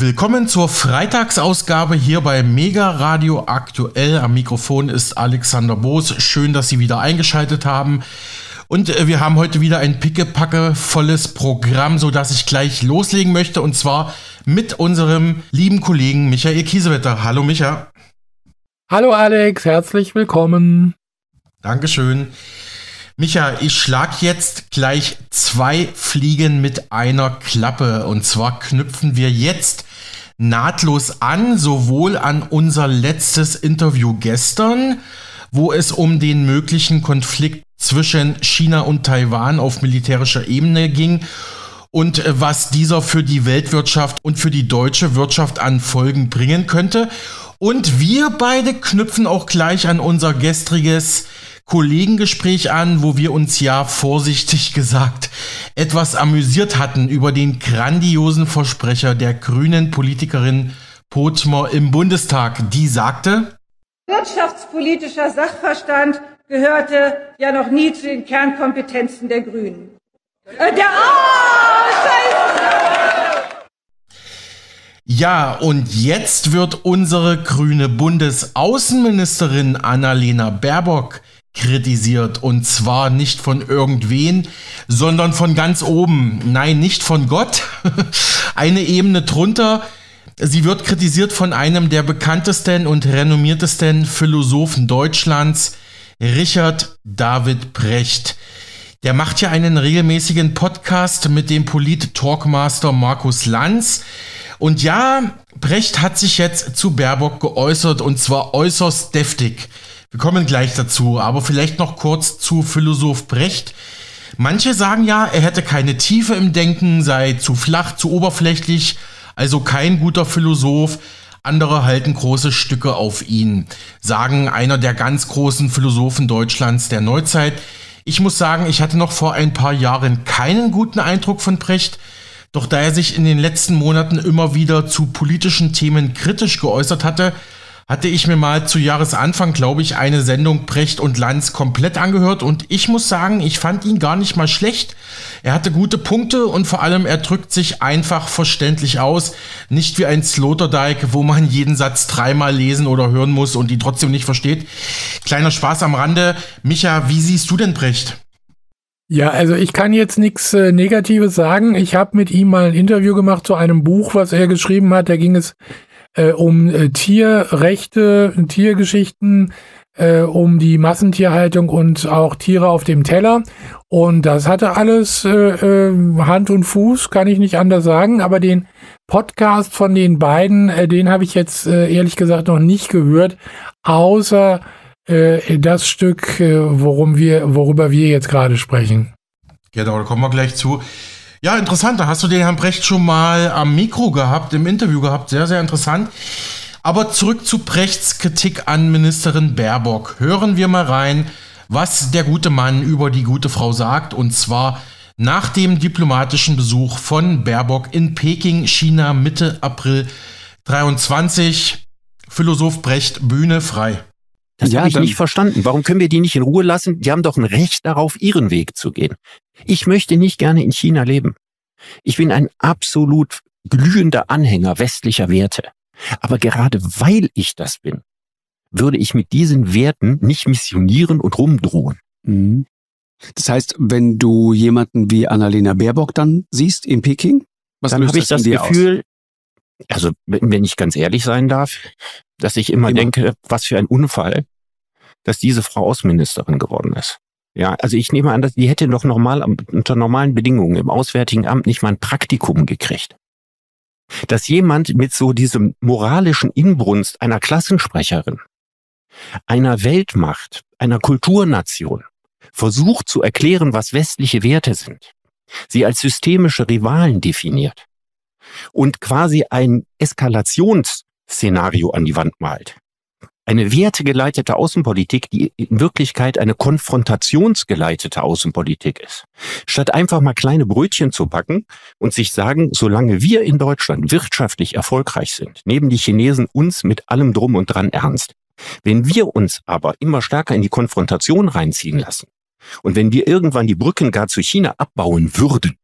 Willkommen zur Freitagsausgabe hier bei Mega Radio Aktuell. Am Mikrofon ist Alexander Boos. Schön, dass Sie wieder eingeschaltet haben. Und äh, wir haben heute wieder ein pickepacke volles Programm, so dass ich gleich loslegen möchte und zwar mit unserem lieben Kollegen Michael Kiesewetter. Hallo Micha. Hallo Alex, herzlich willkommen. Dankeschön. Micha, ich schlag jetzt gleich zwei Fliegen mit einer Klappe. Und zwar knüpfen wir jetzt nahtlos an, sowohl an unser letztes Interview gestern, wo es um den möglichen Konflikt zwischen China und Taiwan auf militärischer Ebene ging und äh, was dieser für die Weltwirtschaft und für die deutsche Wirtschaft an Folgen bringen könnte. Und wir beide knüpfen auch gleich an unser gestriges Kollegengespräch an, wo wir uns ja vorsichtig gesagt etwas amüsiert hatten über den grandiosen Versprecher der grünen Politikerin Potmer im Bundestag. Die sagte, Wirtschaftspolitischer Sachverstand gehörte ja noch nie zu den Kernkompetenzen der Grünen. Äh, der ja, und jetzt wird unsere grüne Bundesaußenministerin Annalena Baerbock kritisiert. Und zwar nicht von irgendwen, sondern von ganz oben. Nein, nicht von Gott. Eine Ebene drunter. Sie wird kritisiert von einem der bekanntesten und renommiertesten Philosophen Deutschlands, Richard David Brecht. Der macht ja einen regelmäßigen Podcast mit dem Polit-Talkmaster Markus Lanz. Und ja, Brecht hat sich jetzt zu Baerbock geäußert und zwar äußerst deftig. Wir kommen gleich dazu, aber vielleicht noch kurz zu Philosoph Brecht. Manche sagen ja, er hätte keine Tiefe im Denken, sei zu flach, zu oberflächlich, also kein guter Philosoph. Andere halten große Stücke auf ihn, sagen einer der ganz großen Philosophen Deutschlands der Neuzeit. Ich muss sagen, ich hatte noch vor ein paar Jahren keinen guten Eindruck von Brecht, doch da er sich in den letzten Monaten immer wieder zu politischen Themen kritisch geäußert hatte, hatte ich mir mal zu Jahresanfang, glaube ich, eine Sendung Brecht und Lanz komplett angehört und ich muss sagen, ich fand ihn gar nicht mal schlecht. Er hatte gute Punkte und vor allem er drückt sich einfach verständlich aus, nicht wie ein Sloterdijk, wo man jeden Satz dreimal lesen oder hören muss und ihn trotzdem nicht versteht. Kleiner Spaß am Rande. Micha, wie siehst du denn Brecht? Ja, also ich kann jetzt nichts äh, Negatives sagen. Ich habe mit ihm mal ein Interview gemacht zu einem Buch, was er geschrieben hat. Da ging es äh, um äh, Tierrechte, Tiergeschichten, äh, um die Massentierhaltung und auch Tiere auf dem Teller. Und das hatte alles äh, äh, Hand und Fuß, kann ich nicht anders sagen. Aber den Podcast von den beiden, äh, den habe ich jetzt ehrlich gesagt noch nicht gehört, außer das Stück, worum wir, worüber wir jetzt gerade sprechen. Genau, da kommen wir gleich zu. Ja, interessant. Da hast du den Herrn Brecht schon mal am Mikro gehabt, im Interview gehabt. Sehr, sehr interessant. Aber zurück zu Brechts Kritik an Ministerin Baerbock. Hören wir mal rein, was der gute Mann über die gute Frau sagt. Und zwar nach dem diplomatischen Besuch von Baerbock in Peking, China, Mitte April 23. Philosoph Brecht, Bühne frei. Das ja, habe ich nicht verstanden. Warum können wir die nicht in Ruhe lassen? Die haben doch ein Recht darauf, ihren Weg zu gehen. Ich möchte nicht gerne in China leben. Ich bin ein absolut glühender Anhänger westlicher Werte. Aber gerade weil ich das bin, würde ich mit diesen Werten nicht missionieren und rumdrohen. Mhm. Das heißt, wenn du jemanden wie Annalena Baerbock dann siehst in Peking, was dann habe ich das Gefühl, aus? also wenn ich ganz ehrlich sein darf, dass ich immer, immer denke, was für ein Unfall, dass diese Frau Außenministerin geworden ist. Ja, also ich nehme an, dass die hätte doch normal unter normalen Bedingungen im Auswärtigen Amt nicht mal ein Praktikum gekriegt. Dass jemand mit so diesem moralischen Inbrunst einer Klassensprecherin, einer Weltmacht, einer Kulturnation versucht zu erklären, was westliche Werte sind, sie als systemische Rivalen definiert und quasi ein Eskalationsszenario an die Wand malt, eine wertegeleitete Außenpolitik, die in Wirklichkeit eine konfrontationsgeleitete Außenpolitik ist. Statt einfach mal kleine Brötchen zu backen und sich sagen, solange wir in Deutschland wirtschaftlich erfolgreich sind, nehmen die Chinesen uns mit allem drum und dran ernst. Wenn wir uns aber immer stärker in die Konfrontation reinziehen lassen und wenn wir irgendwann die Brücken gar zu China abbauen würden,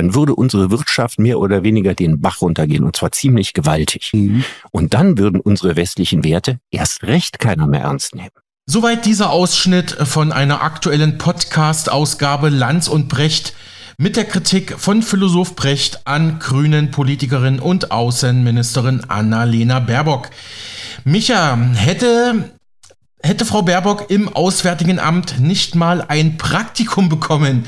dann würde unsere Wirtschaft mehr oder weniger den Bach runtergehen und zwar ziemlich gewaltig. Mhm. Und dann würden unsere westlichen Werte erst recht keiner mehr ernst nehmen. Soweit dieser Ausschnitt von einer aktuellen Podcast-Ausgabe Lanz und Brecht mit der Kritik von Philosoph Brecht an grünen Politikerin und Außenministerin Annalena Baerbock. Micha, hätte, hätte Frau Baerbock im Auswärtigen Amt nicht mal ein Praktikum bekommen,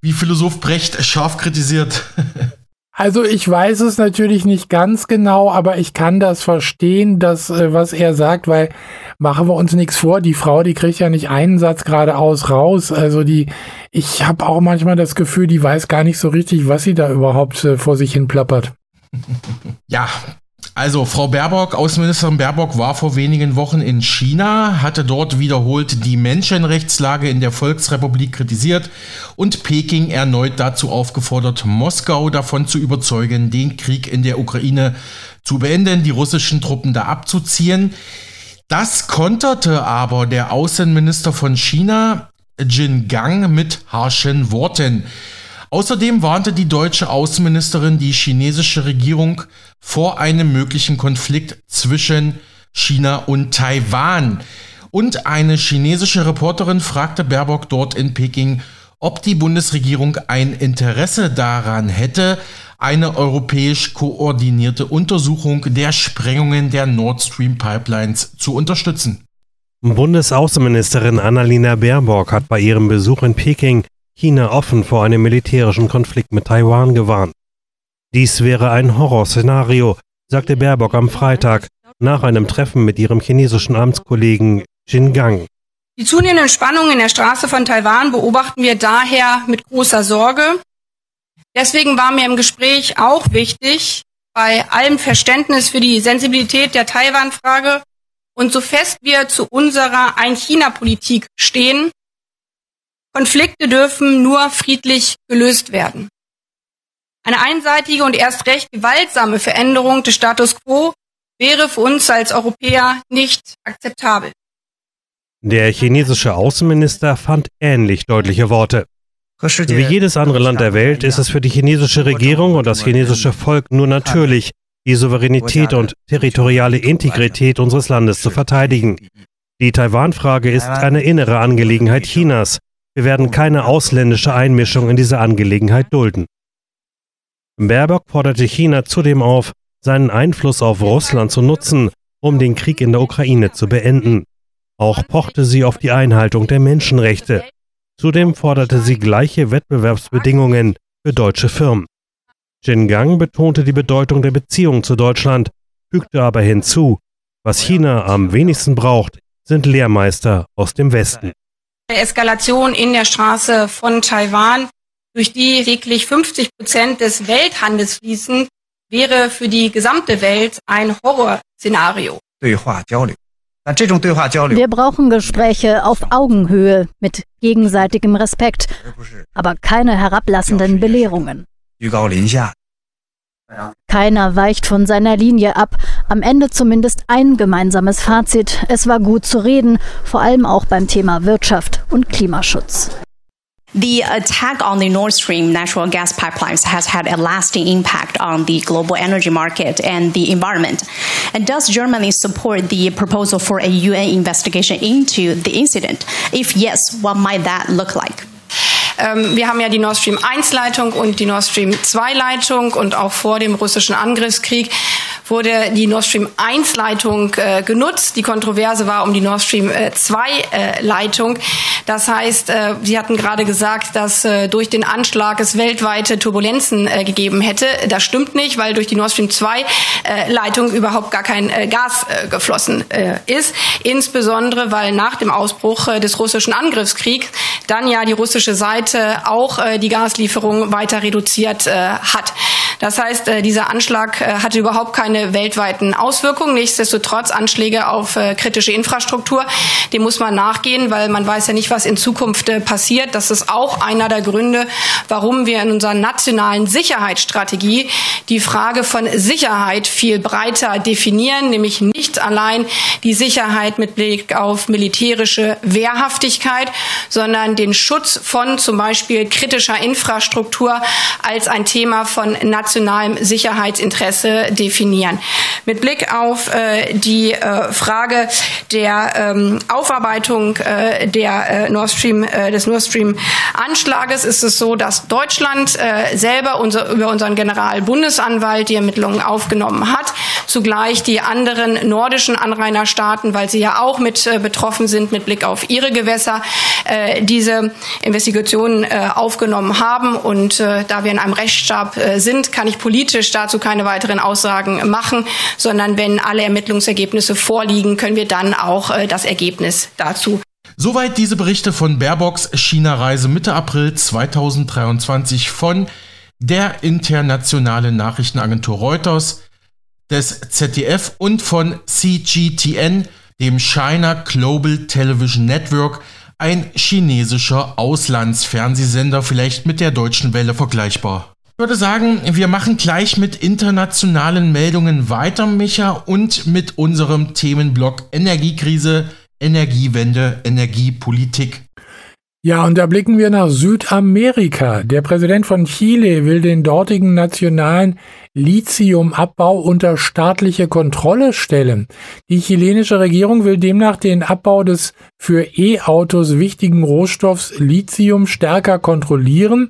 wie Philosoph Brecht scharf kritisiert? Also ich weiß es natürlich nicht ganz genau, aber ich kann das verstehen, dass äh, was er sagt, weil machen wir uns nichts vor, die Frau, die kriegt ja nicht einen Satz geradeaus raus. Also die, ich habe auch manchmal das Gefühl, die weiß gar nicht so richtig, was sie da überhaupt äh, vor sich hin plappert. Ja, also Frau Baerbock, Außenministerin Baerbock war vor wenigen Wochen in China, hatte dort wiederholt die Menschenrechtslage in der Volksrepublik kritisiert und Peking erneut dazu aufgefordert, Moskau davon zu überzeugen, den Krieg in der Ukraine zu beenden, die russischen Truppen da abzuziehen. Das konterte aber der Außenminister von China, Jin Gang, mit harschen Worten. Außerdem warnte die deutsche Außenministerin die chinesische Regierung vor einem möglichen Konflikt zwischen China und Taiwan. Und eine chinesische Reporterin fragte Baerbock dort in Peking, ob die Bundesregierung ein Interesse daran hätte, eine europäisch koordinierte Untersuchung der Sprengungen der Nord Stream Pipelines zu unterstützen. Bundesaußenministerin Annalena Baerbock hat bei ihrem Besuch in Peking China offen vor einem militärischen Konflikt mit Taiwan gewarnt. Dies wäre ein Horrorszenario, sagte Baerbock am Freitag nach einem Treffen mit ihrem chinesischen Amtskollegen Jin Gang. Die zunehmenden Spannungen in der Straße von Taiwan beobachten wir daher mit großer Sorge. Deswegen war mir im Gespräch auch wichtig, bei allem Verständnis für die Sensibilität der Taiwan-Frage und so fest wir zu unserer Ein-China-Politik stehen, Konflikte dürfen nur friedlich gelöst werden. Eine einseitige und erst recht gewaltsame Veränderung des Status quo wäre für uns als Europäer nicht akzeptabel. Der chinesische Außenminister fand ähnlich deutliche Worte. Wie jedes andere Land der Welt ist es für die chinesische Regierung und das chinesische Volk nur natürlich, die Souveränität und territoriale Integrität unseres Landes zu verteidigen. Die Taiwan-Frage ist eine innere Angelegenheit Chinas. Wir werden keine ausländische Einmischung in diese Angelegenheit dulden. Baerbock forderte China zudem auf, seinen Einfluss auf Russland zu nutzen, um den Krieg in der Ukraine zu beenden. Auch pochte sie auf die Einhaltung der Menschenrechte. Zudem forderte sie gleiche Wettbewerbsbedingungen für deutsche Firmen. Jin Gang betonte die Bedeutung der Beziehung zu Deutschland, fügte aber hinzu, was China am wenigsten braucht, sind Lehrmeister aus dem Westen. Eskalation in der Straße von Taiwan, durch die täglich 50 Prozent des Welthandels fließen, wäre für die gesamte Welt ein Horrorszenario. Wir brauchen Gespräche auf Augenhöhe mit gegenseitigem Respekt, aber keine herablassenden Belehrungen. Keiner weicht von seiner Linie ab. Am Ende zumindest ein gemeinsames Fazit. Es war gut zu reden, vor allem auch beim Thema Wirtschaft und Klimaschutz. The attack on the Nord Stream natural gas pipelines has had a lasting impact on the global energy market and the environment. And does Germany support the proposal for a UN investigation into the incident? If yes, what might that look like? Ähm, wir haben ja die Nord Stream 1 Leitung und die Nord Stream 2 Leitung und auch vor dem russischen Angriffskrieg wurde die Nord Stream 1 Leitung äh, genutzt. Die Kontroverse war um die Nord Stream äh, 2 äh, Leitung. Das heißt, äh, Sie hatten gerade gesagt, dass äh, durch den Anschlag es weltweite Turbulenzen äh, gegeben hätte. Das stimmt nicht, weil durch die Nord Stream 2 äh, Leitung überhaupt gar kein äh, Gas geflossen ist. Insbesondere, weil nach dem Ausbruch des russischen Angriffskriegs dann ja die russische Seite auch die Gaslieferung weiter reduziert hat. Das heißt, äh, dieser Anschlag äh, hatte überhaupt keine weltweiten Auswirkungen. Nichtsdestotrotz Anschläge auf äh, kritische Infrastruktur, dem muss man nachgehen, weil man weiß ja nicht, was in Zukunft passiert. Das ist auch einer der Gründe, warum wir in unserer nationalen Sicherheitsstrategie die Frage von Sicherheit viel breiter definieren, nämlich nicht allein die Sicherheit mit Blick auf militärische Wehrhaftigkeit, sondern den Schutz von zum Beispiel kritischer Infrastruktur als ein Thema von nationalem Sicherheitsinteresse definieren. Mit Blick auf äh, die äh, Frage der ähm, Aufarbeitung äh, der äh, Nord Stream, äh, des Nord Stream Anschlages ist es so, dass Deutschland äh, selber unser, über unseren Generalbundesanwalt die Ermittlungen aufgenommen hat, zugleich die anderen nordischen Anrainerstaaten, weil sie ja auch mit betroffen sind mit Blick auf ihre Gewässer, diese Investigationen aufgenommen haben und da wir in einem Rechtsstaat sind, kann ich politisch dazu keine weiteren Aussagen machen, sondern wenn alle Ermittlungsergebnisse vorliegen, können wir dann auch äh, das Ergebnis dazu Soweit diese Berichte von Baerbocks China-Reise Mitte April 2023 von der internationalen Nachrichtenagentur Reuters, des ZDF und von CGTN, dem China Global Television Network, ein chinesischer Auslandsfernsehsender, vielleicht mit der deutschen Welle vergleichbar. Ich würde sagen, wir machen gleich mit internationalen Meldungen weiter, Micha, und mit unserem Themenblock Energiekrise, Energiewende, Energiepolitik. Ja, und da blicken wir nach Südamerika. Der Präsident von Chile will den dortigen nationalen Lithiumabbau unter staatliche Kontrolle stellen. Die chilenische Regierung will demnach den Abbau des für E-Autos wichtigen Rohstoffs Lithium stärker kontrollieren.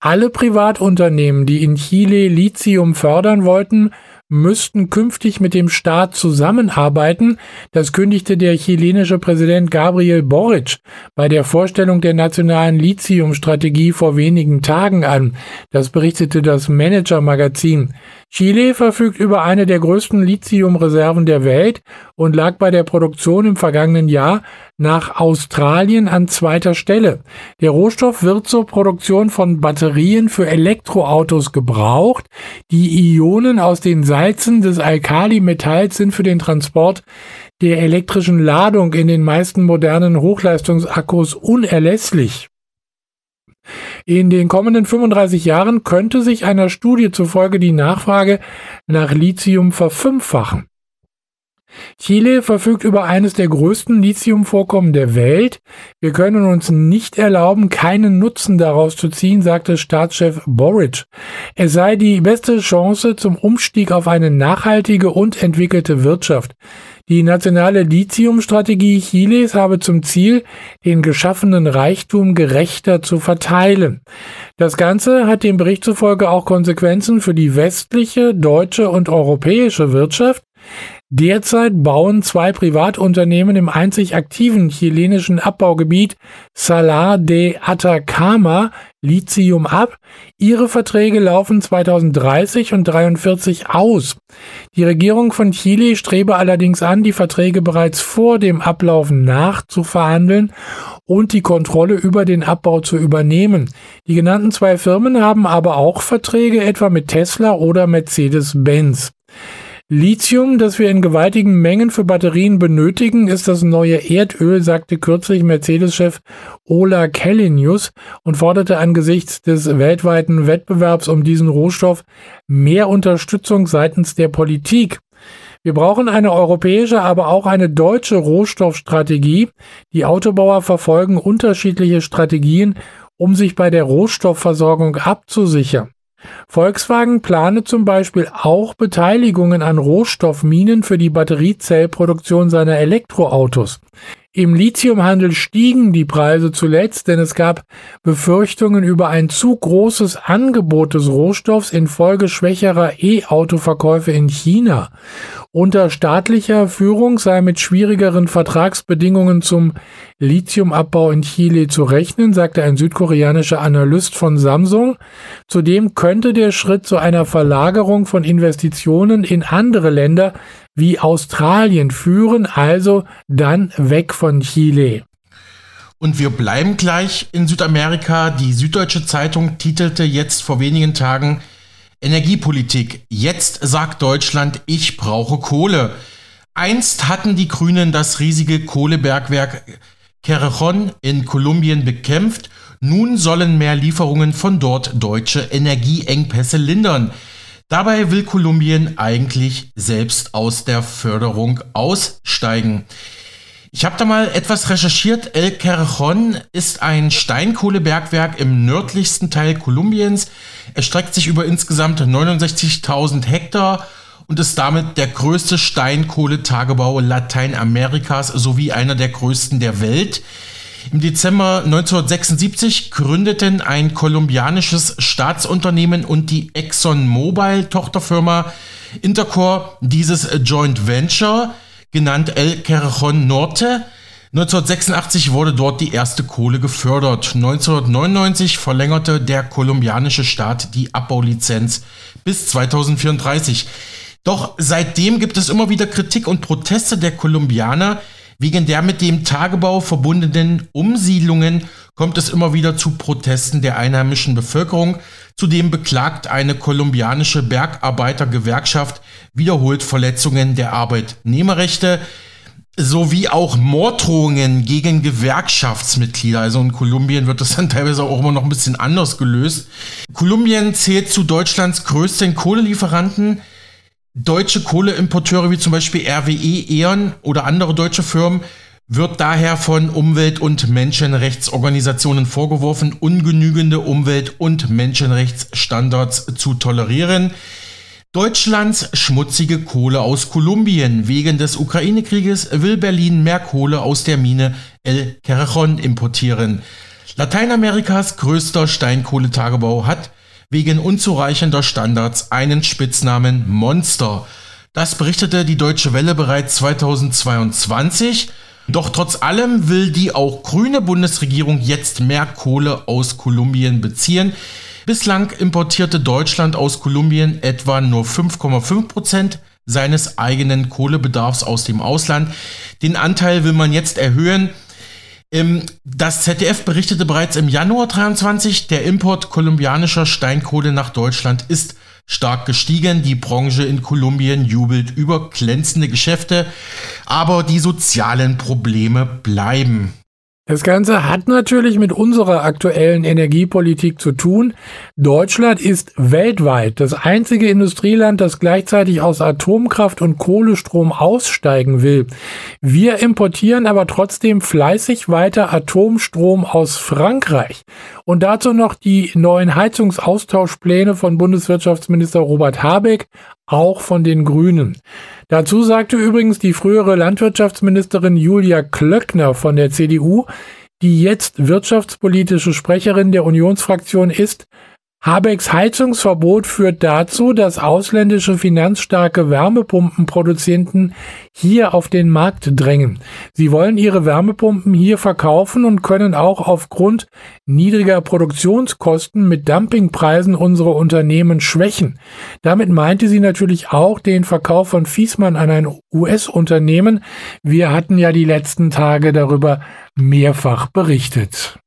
Alle Privatunternehmen, die in Chile Lithium fördern wollten, müssten künftig mit dem Staat zusammenarbeiten. Das kündigte der chilenische Präsident Gabriel Boric bei der Vorstellung der nationalen Lithiumstrategie vor wenigen Tagen an. Das berichtete das Manager-Magazin. Chile verfügt über eine der größten Lithiumreserven der Welt und lag bei der Produktion im vergangenen Jahr nach Australien an zweiter Stelle. Der Rohstoff wird zur Produktion von Batterien für Elektroautos gebraucht. Die Ionen aus den Salzen des Alkalimetalls sind für den Transport der elektrischen Ladung in den meisten modernen Hochleistungsakkus unerlässlich. In den kommenden 35 Jahren könnte sich einer Studie zufolge die Nachfrage nach Lithium verfünffachen. Chile verfügt über eines der größten Lithiumvorkommen der Welt. Wir können uns nicht erlauben, keinen Nutzen daraus zu ziehen, sagte Staatschef Boric. Es sei die beste Chance zum Umstieg auf eine nachhaltige und entwickelte Wirtschaft. Die nationale Lithiumstrategie Chiles habe zum Ziel, den geschaffenen Reichtum gerechter zu verteilen. Das Ganze hat dem Bericht zufolge auch Konsequenzen für die westliche, deutsche und europäische Wirtschaft. Derzeit bauen zwei Privatunternehmen im einzig aktiven chilenischen Abbaugebiet Salar de Atacama Lithium ab. Ihre Verträge laufen 2030 und 43 aus. Die Regierung von Chile strebe allerdings an, die Verträge bereits vor dem Ablaufen nachzuverhandeln und die Kontrolle über den Abbau zu übernehmen. Die genannten zwei Firmen haben aber auch Verträge etwa mit Tesla oder Mercedes-Benz. Lithium, das wir in gewaltigen Mengen für Batterien benötigen, ist das neue Erdöl, sagte kürzlich Mercedes-Chef Ola Kellinius und forderte angesichts des weltweiten Wettbewerbs um diesen Rohstoff mehr Unterstützung seitens der Politik. Wir brauchen eine europäische, aber auch eine deutsche Rohstoffstrategie. Die Autobauer verfolgen unterschiedliche Strategien, um sich bei der Rohstoffversorgung abzusichern. Volkswagen plane zum Beispiel auch Beteiligungen an Rohstoffminen für die Batteriezellproduktion seiner Elektroautos. Im Lithiumhandel stiegen die Preise zuletzt, denn es gab Befürchtungen über ein zu großes Angebot des Rohstoffs infolge schwächerer E-Auto-Verkäufe in China. Unter staatlicher Führung sei mit schwierigeren Vertragsbedingungen zum Lithiumabbau in Chile zu rechnen, sagte ein südkoreanischer Analyst von Samsung. Zudem könnte der Schritt zu einer Verlagerung von Investitionen in andere Länder wie Australien führen, also dann weg von Chile. Und wir bleiben gleich in Südamerika. Die Süddeutsche Zeitung titelte jetzt vor wenigen Tagen, Energiepolitik. Jetzt sagt Deutschland, ich brauche Kohle. Einst hatten die Grünen das riesige Kohlebergwerk Cerrejón in Kolumbien bekämpft. Nun sollen mehr Lieferungen von dort deutsche Energieengpässe lindern. Dabei will Kolumbien eigentlich selbst aus der Förderung aussteigen. Ich habe da mal etwas recherchiert. El Cerrejón ist ein Steinkohlebergwerk im nördlichsten Teil Kolumbiens. Er streckt sich über insgesamt 69.000 Hektar und ist damit der größte Steinkohletagebau Lateinamerikas sowie einer der größten der Welt. Im Dezember 1976 gründeten ein kolumbianisches Staatsunternehmen und die ExxonMobil-Tochterfirma Intercor dieses Joint Venture, genannt El Cerrejón Norte. 1986 wurde dort die erste Kohle gefördert. 1999 verlängerte der kolumbianische Staat die Abbaulizenz bis 2034. Doch seitdem gibt es immer wieder Kritik und Proteste der Kolumbianer. Wegen der mit dem Tagebau verbundenen Umsiedlungen kommt es immer wieder zu Protesten der einheimischen Bevölkerung. Zudem beklagt eine kolumbianische Bergarbeitergewerkschaft wiederholt Verletzungen der Arbeitnehmerrechte sowie auch Morddrohungen gegen Gewerkschaftsmitglieder. Also in Kolumbien wird das dann teilweise auch immer noch ein bisschen anders gelöst. Kolumbien zählt zu Deutschlands größten Kohlelieferanten. Deutsche Kohleimporteure wie zum Beispiel RWE, E.ON oder andere deutsche Firmen wird daher von Umwelt- und Menschenrechtsorganisationen vorgeworfen, ungenügende Umwelt- und Menschenrechtsstandards zu tolerieren. Deutschlands schmutzige Kohle aus Kolumbien. Wegen des Ukraine-Krieges will Berlin mehr Kohle aus der Mine El Cerrejón importieren. Lateinamerikas größter Steinkohletagebau hat wegen unzureichender Standards einen Spitznamen Monster. Das berichtete die Deutsche Welle bereits 2022. Doch trotz allem will die auch grüne Bundesregierung jetzt mehr Kohle aus Kolumbien beziehen. Bislang importierte Deutschland aus Kolumbien etwa nur 5,5 Prozent seines eigenen Kohlebedarfs aus dem Ausland. Den Anteil will man jetzt erhöhen das ZDF berichtete bereits im Januar 23, der Import kolumbianischer Steinkohle nach Deutschland ist stark gestiegen. Die Branche in Kolumbien jubelt über glänzende Geschäfte, aber die sozialen Probleme bleiben. Das Ganze hat natürlich mit unserer aktuellen Energiepolitik zu tun. Deutschland ist weltweit das einzige Industrieland, das gleichzeitig aus Atomkraft und Kohlestrom aussteigen will. Wir importieren aber trotzdem fleißig weiter Atomstrom aus Frankreich. Und dazu noch die neuen Heizungsaustauschpläne von Bundeswirtschaftsminister Robert Habeck, auch von den Grünen. Dazu sagte übrigens die frühere Landwirtschaftsministerin Julia Klöckner von der CDU, die jetzt wirtschaftspolitische Sprecherin der Unionsfraktion ist, Habecks Heizungsverbot führt dazu, dass ausländische finanzstarke Wärmepumpenproduzenten hier auf den Markt drängen. Sie wollen ihre Wärmepumpen hier verkaufen und können auch aufgrund niedriger Produktionskosten mit Dumpingpreisen unsere Unternehmen schwächen. Damit meinte sie natürlich auch den Verkauf von Fiesmann an ein US-Unternehmen. Wir hatten ja die letzten Tage darüber mehrfach berichtet.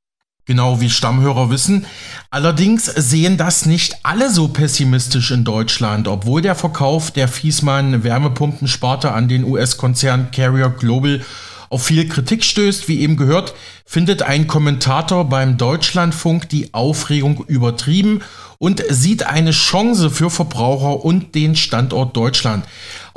Genau wie Stammhörer wissen. Allerdings sehen das nicht alle so pessimistisch in Deutschland, obwohl der Verkauf der Fiesmann Wärmepumpensparte an den US-Konzern Carrier Global auf viel Kritik stößt, wie eben gehört, findet ein Kommentator beim Deutschlandfunk die Aufregung übertrieben und sieht eine Chance für Verbraucher und den Standort Deutschland.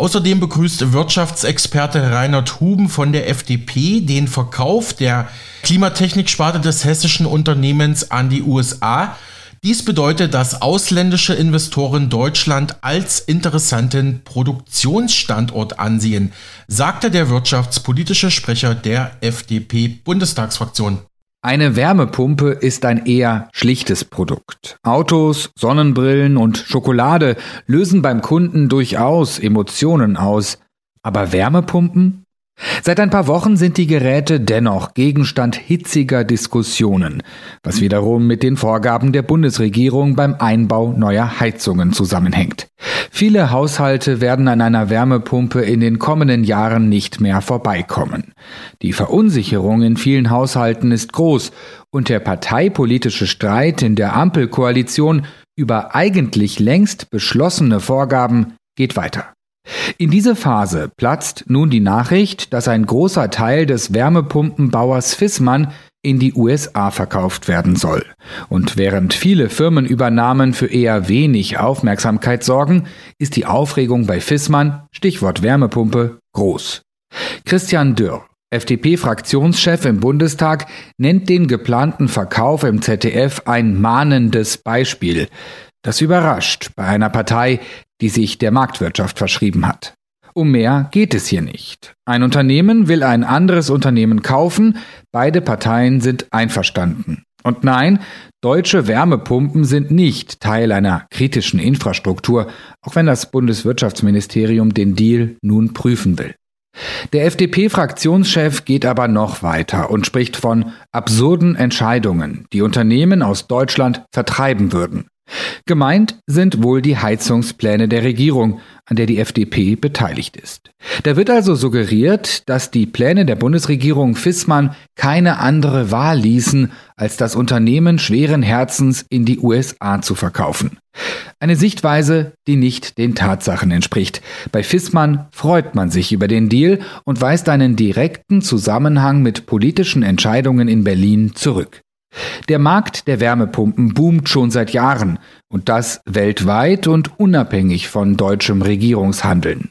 Außerdem begrüßt Wirtschaftsexperte Reinhard Huben von der FDP den Verkauf der Klimatechniksparte des hessischen Unternehmens an die USA. Dies bedeutet, dass ausländische Investoren Deutschland als interessanten Produktionsstandort ansehen, sagte der wirtschaftspolitische Sprecher der FDP-Bundestagsfraktion. Eine Wärmepumpe ist ein eher schlichtes Produkt. Autos, Sonnenbrillen und Schokolade lösen beim Kunden durchaus Emotionen aus. Aber Wärmepumpen? Seit ein paar Wochen sind die Geräte dennoch Gegenstand hitziger Diskussionen, was wiederum mit den Vorgaben der Bundesregierung beim Einbau neuer Heizungen zusammenhängt. Viele Haushalte werden an einer Wärmepumpe in den kommenden Jahren nicht mehr vorbeikommen. Die Verunsicherung in vielen Haushalten ist groß und der parteipolitische Streit in der Ampelkoalition über eigentlich längst beschlossene Vorgaben geht weiter. In diese Phase platzt nun die Nachricht, dass ein großer Teil des Wärmepumpenbauers Fissmann in die USA verkauft werden soll. Und während viele Firmenübernahmen für eher wenig Aufmerksamkeit sorgen, ist die Aufregung bei Fissmann, Stichwort Wärmepumpe, groß. Christian Dürr, FDP-Fraktionschef im Bundestag, nennt den geplanten Verkauf im ZDF ein mahnendes Beispiel. Das überrascht bei einer Partei, die sich der Marktwirtschaft verschrieben hat. Um mehr geht es hier nicht. Ein Unternehmen will ein anderes Unternehmen kaufen, beide Parteien sind einverstanden. Und nein, deutsche Wärmepumpen sind nicht Teil einer kritischen Infrastruktur, auch wenn das Bundeswirtschaftsministerium den Deal nun prüfen will. Der FDP-Fraktionschef geht aber noch weiter und spricht von absurden Entscheidungen, die Unternehmen aus Deutschland vertreiben würden. Gemeint sind wohl die Heizungspläne der Regierung, an der die FDP beteiligt ist. Da wird also suggeriert, dass die Pläne der Bundesregierung Fissmann keine andere Wahl ließen, als das Unternehmen schweren Herzens in die USA zu verkaufen. Eine Sichtweise, die nicht den Tatsachen entspricht. Bei Fissmann freut man sich über den Deal und weist einen direkten Zusammenhang mit politischen Entscheidungen in Berlin zurück. Der Markt der Wärmepumpen boomt schon seit Jahren und das weltweit und unabhängig von deutschem Regierungshandeln.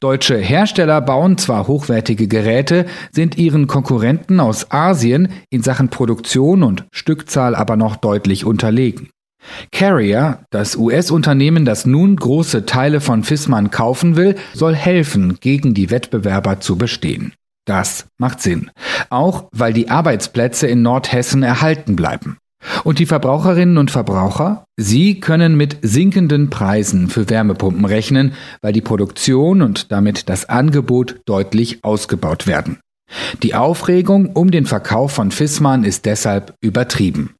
Deutsche Hersteller bauen zwar hochwertige Geräte, sind ihren Konkurrenten aus Asien in Sachen Produktion und Stückzahl aber noch deutlich unterlegen. Carrier, das US-Unternehmen, das nun große Teile von Fissmann kaufen will, soll helfen, gegen die Wettbewerber zu bestehen. Das macht Sinn. Auch weil die Arbeitsplätze in Nordhessen erhalten bleiben. Und die Verbraucherinnen und Verbraucher? Sie können mit sinkenden Preisen für Wärmepumpen rechnen, weil die Produktion und damit das Angebot deutlich ausgebaut werden. Die Aufregung um den Verkauf von Fissmann ist deshalb übertrieben.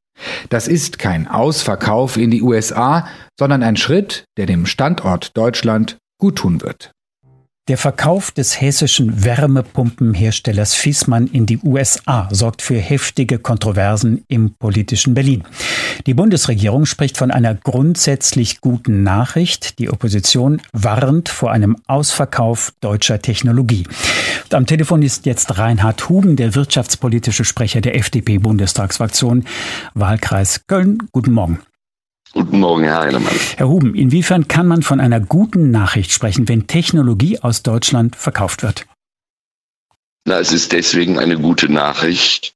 Das ist kein Ausverkauf in die USA, sondern ein Schritt, der dem Standort Deutschland guttun wird. Der Verkauf des hessischen Wärmepumpenherstellers Fiesmann in die USA sorgt für heftige Kontroversen im politischen Berlin. Die Bundesregierung spricht von einer grundsätzlich guten Nachricht. Die Opposition warnt vor einem Ausverkauf deutscher Technologie. Und am Telefon ist jetzt Reinhard Huben, der wirtschaftspolitische Sprecher der FDP-Bundestagsfraktion Wahlkreis Köln. Guten Morgen. Guten Morgen, Herr Heinemann. Herr Huben, inwiefern kann man von einer guten Nachricht sprechen, wenn Technologie aus Deutschland verkauft wird? Na, es ist deswegen eine gute Nachricht,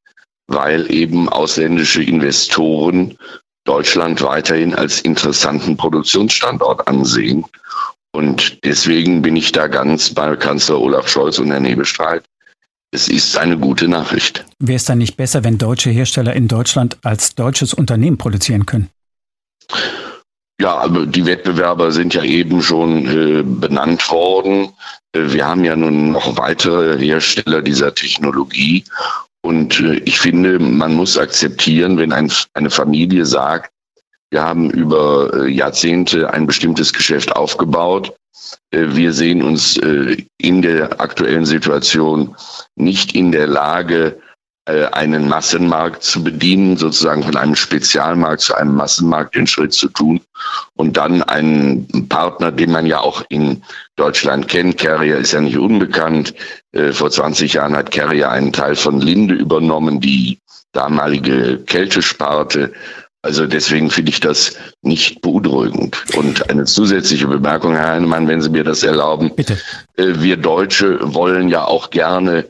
weil eben ausländische Investoren Deutschland weiterhin als interessanten Produktionsstandort ansehen. Und deswegen bin ich da ganz bei Kanzler Olaf Scholz und Herrn Hebestreit. Es ist eine gute Nachricht. Wäre es dann nicht besser, wenn deutsche Hersteller in Deutschland als deutsches Unternehmen produzieren können? Ja, aber die Wettbewerber sind ja eben schon äh, benannt worden. Äh, wir haben ja nun noch weitere Hersteller dieser Technologie. Und äh, ich finde, man muss akzeptieren, wenn ein, eine Familie sagt, wir haben über äh, Jahrzehnte ein bestimmtes Geschäft aufgebaut. Äh, wir sehen uns in der aktuellen Situation nicht in der Lage, einen Massenmarkt zu bedienen, sozusagen von einem Spezialmarkt zu einem Massenmarkt den Schritt zu tun und dann einen Partner, den man ja auch in Deutschland kennt. Carrier ist ja nicht unbekannt. Äh, vor 20 Jahren hat Carrier einen Teil von Linde übernommen, die damalige Kältesparte. Also deswegen finde ich das nicht beunruhigend. Und eine zusätzliche Bemerkung, Herr Heinemann, wenn Sie mir das erlauben. Bitte. Äh, wir Deutsche wollen ja auch gerne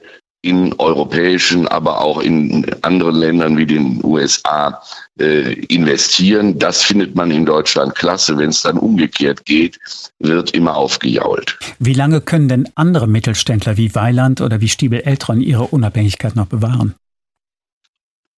in europäischen, aber auch in anderen Ländern wie den USA äh, investieren. Das findet man in Deutschland klasse. Wenn es dann umgekehrt geht, wird immer aufgejault. Wie lange können denn andere Mittelständler wie Weiland oder wie Stiebel-Eltron ihre Unabhängigkeit noch bewahren?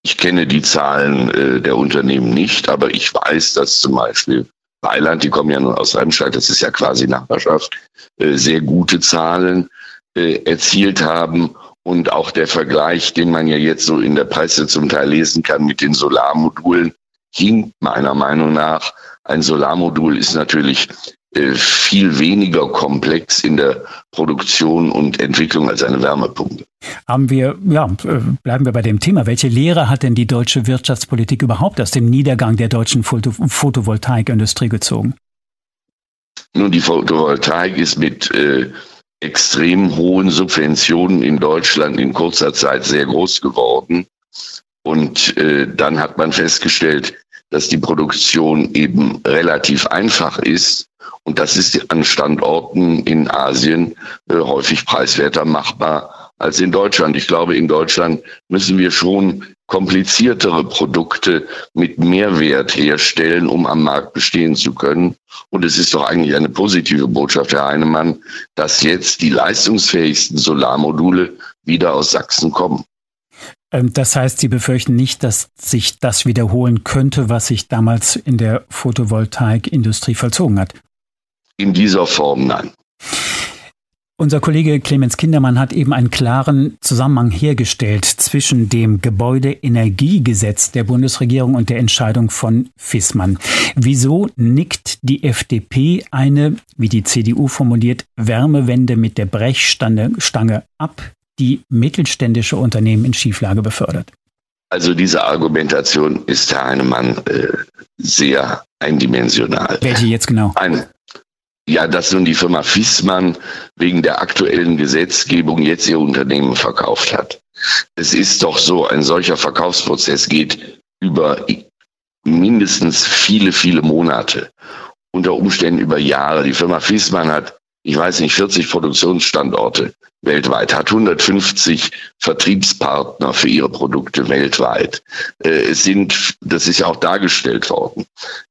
Ich kenne die Zahlen äh, der Unternehmen nicht, aber ich weiß, dass zum Beispiel Weiland, die kommen ja nun aus Remscheid, das ist ja quasi Nachbarschaft, äh, sehr gute Zahlen äh, erzielt haben und auch der Vergleich, den man ja jetzt so in der Presse zum Teil lesen kann mit den Solarmodulen, hinkt meiner Meinung nach. Ein Solarmodul ist natürlich äh, viel weniger komplex in der Produktion und Entwicklung als eine Wärmepumpe. Haben wir, ja, äh, bleiben wir bei dem Thema. Welche Lehre hat denn die deutsche Wirtschaftspolitik überhaupt aus dem Niedergang der deutschen Foto Photovoltaikindustrie gezogen? Nun, die Photovoltaik ist mit äh, extrem hohen Subventionen in Deutschland in kurzer Zeit sehr groß geworden. Und äh, dann hat man festgestellt, dass die Produktion eben relativ einfach ist. Und das ist an Standorten in Asien äh, häufig preiswerter machbar als in Deutschland. Ich glaube, in Deutschland müssen wir schon kompliziertere Produkte mit Mehrwert herstellen, um am Markt bestehen zu können. Und es ist doch eigentlich eine positive Botschaft, Herr Heinemann, dass jetzt die leistungsfähigsten Solarmodule wieder aus Sachsen kommen. Ähm, das heißt, Sie befürchten nicht, dass sich das wiederholen könnte, was sich damals in der Photovoltaikindustrie vollzogen hat? In dieser Form nein. Unser Kollege Clemens Kindermann hat eben einen klaren Zusammenhang hergestellt zwischen dem Gebäudeenergiegesetz der Bundesregierung und der Entscheidung von Fissmann. Wieso nickt die FDP eine, wie die CDU formuliert, Wärmewende mit der Brechstange ab, die mittelständische Unternehmen in Schieflage befördert? Also diese Argumentation ist, Herr Heinemann, äh, sehr eindimensional. Welche jetzt genau? Ein, ja, dass nun die Firma Fissmann wegen der aktuellen Gesetzgebung jetzt ihr Unternehmen verkauft hat. Es ist doch so, ein solcher Verkaufsprozess geht über mindestens viele, viele Monate, unter Umständen über Jahre. Die Firma Fissmann hat, ich weiß nicht, 40 Produktionsstandorte weltweit, hat 150 Vertriebspartner für ihre Produkte weltweit. Äh, es sind, das ist ja auch dargestellt worden,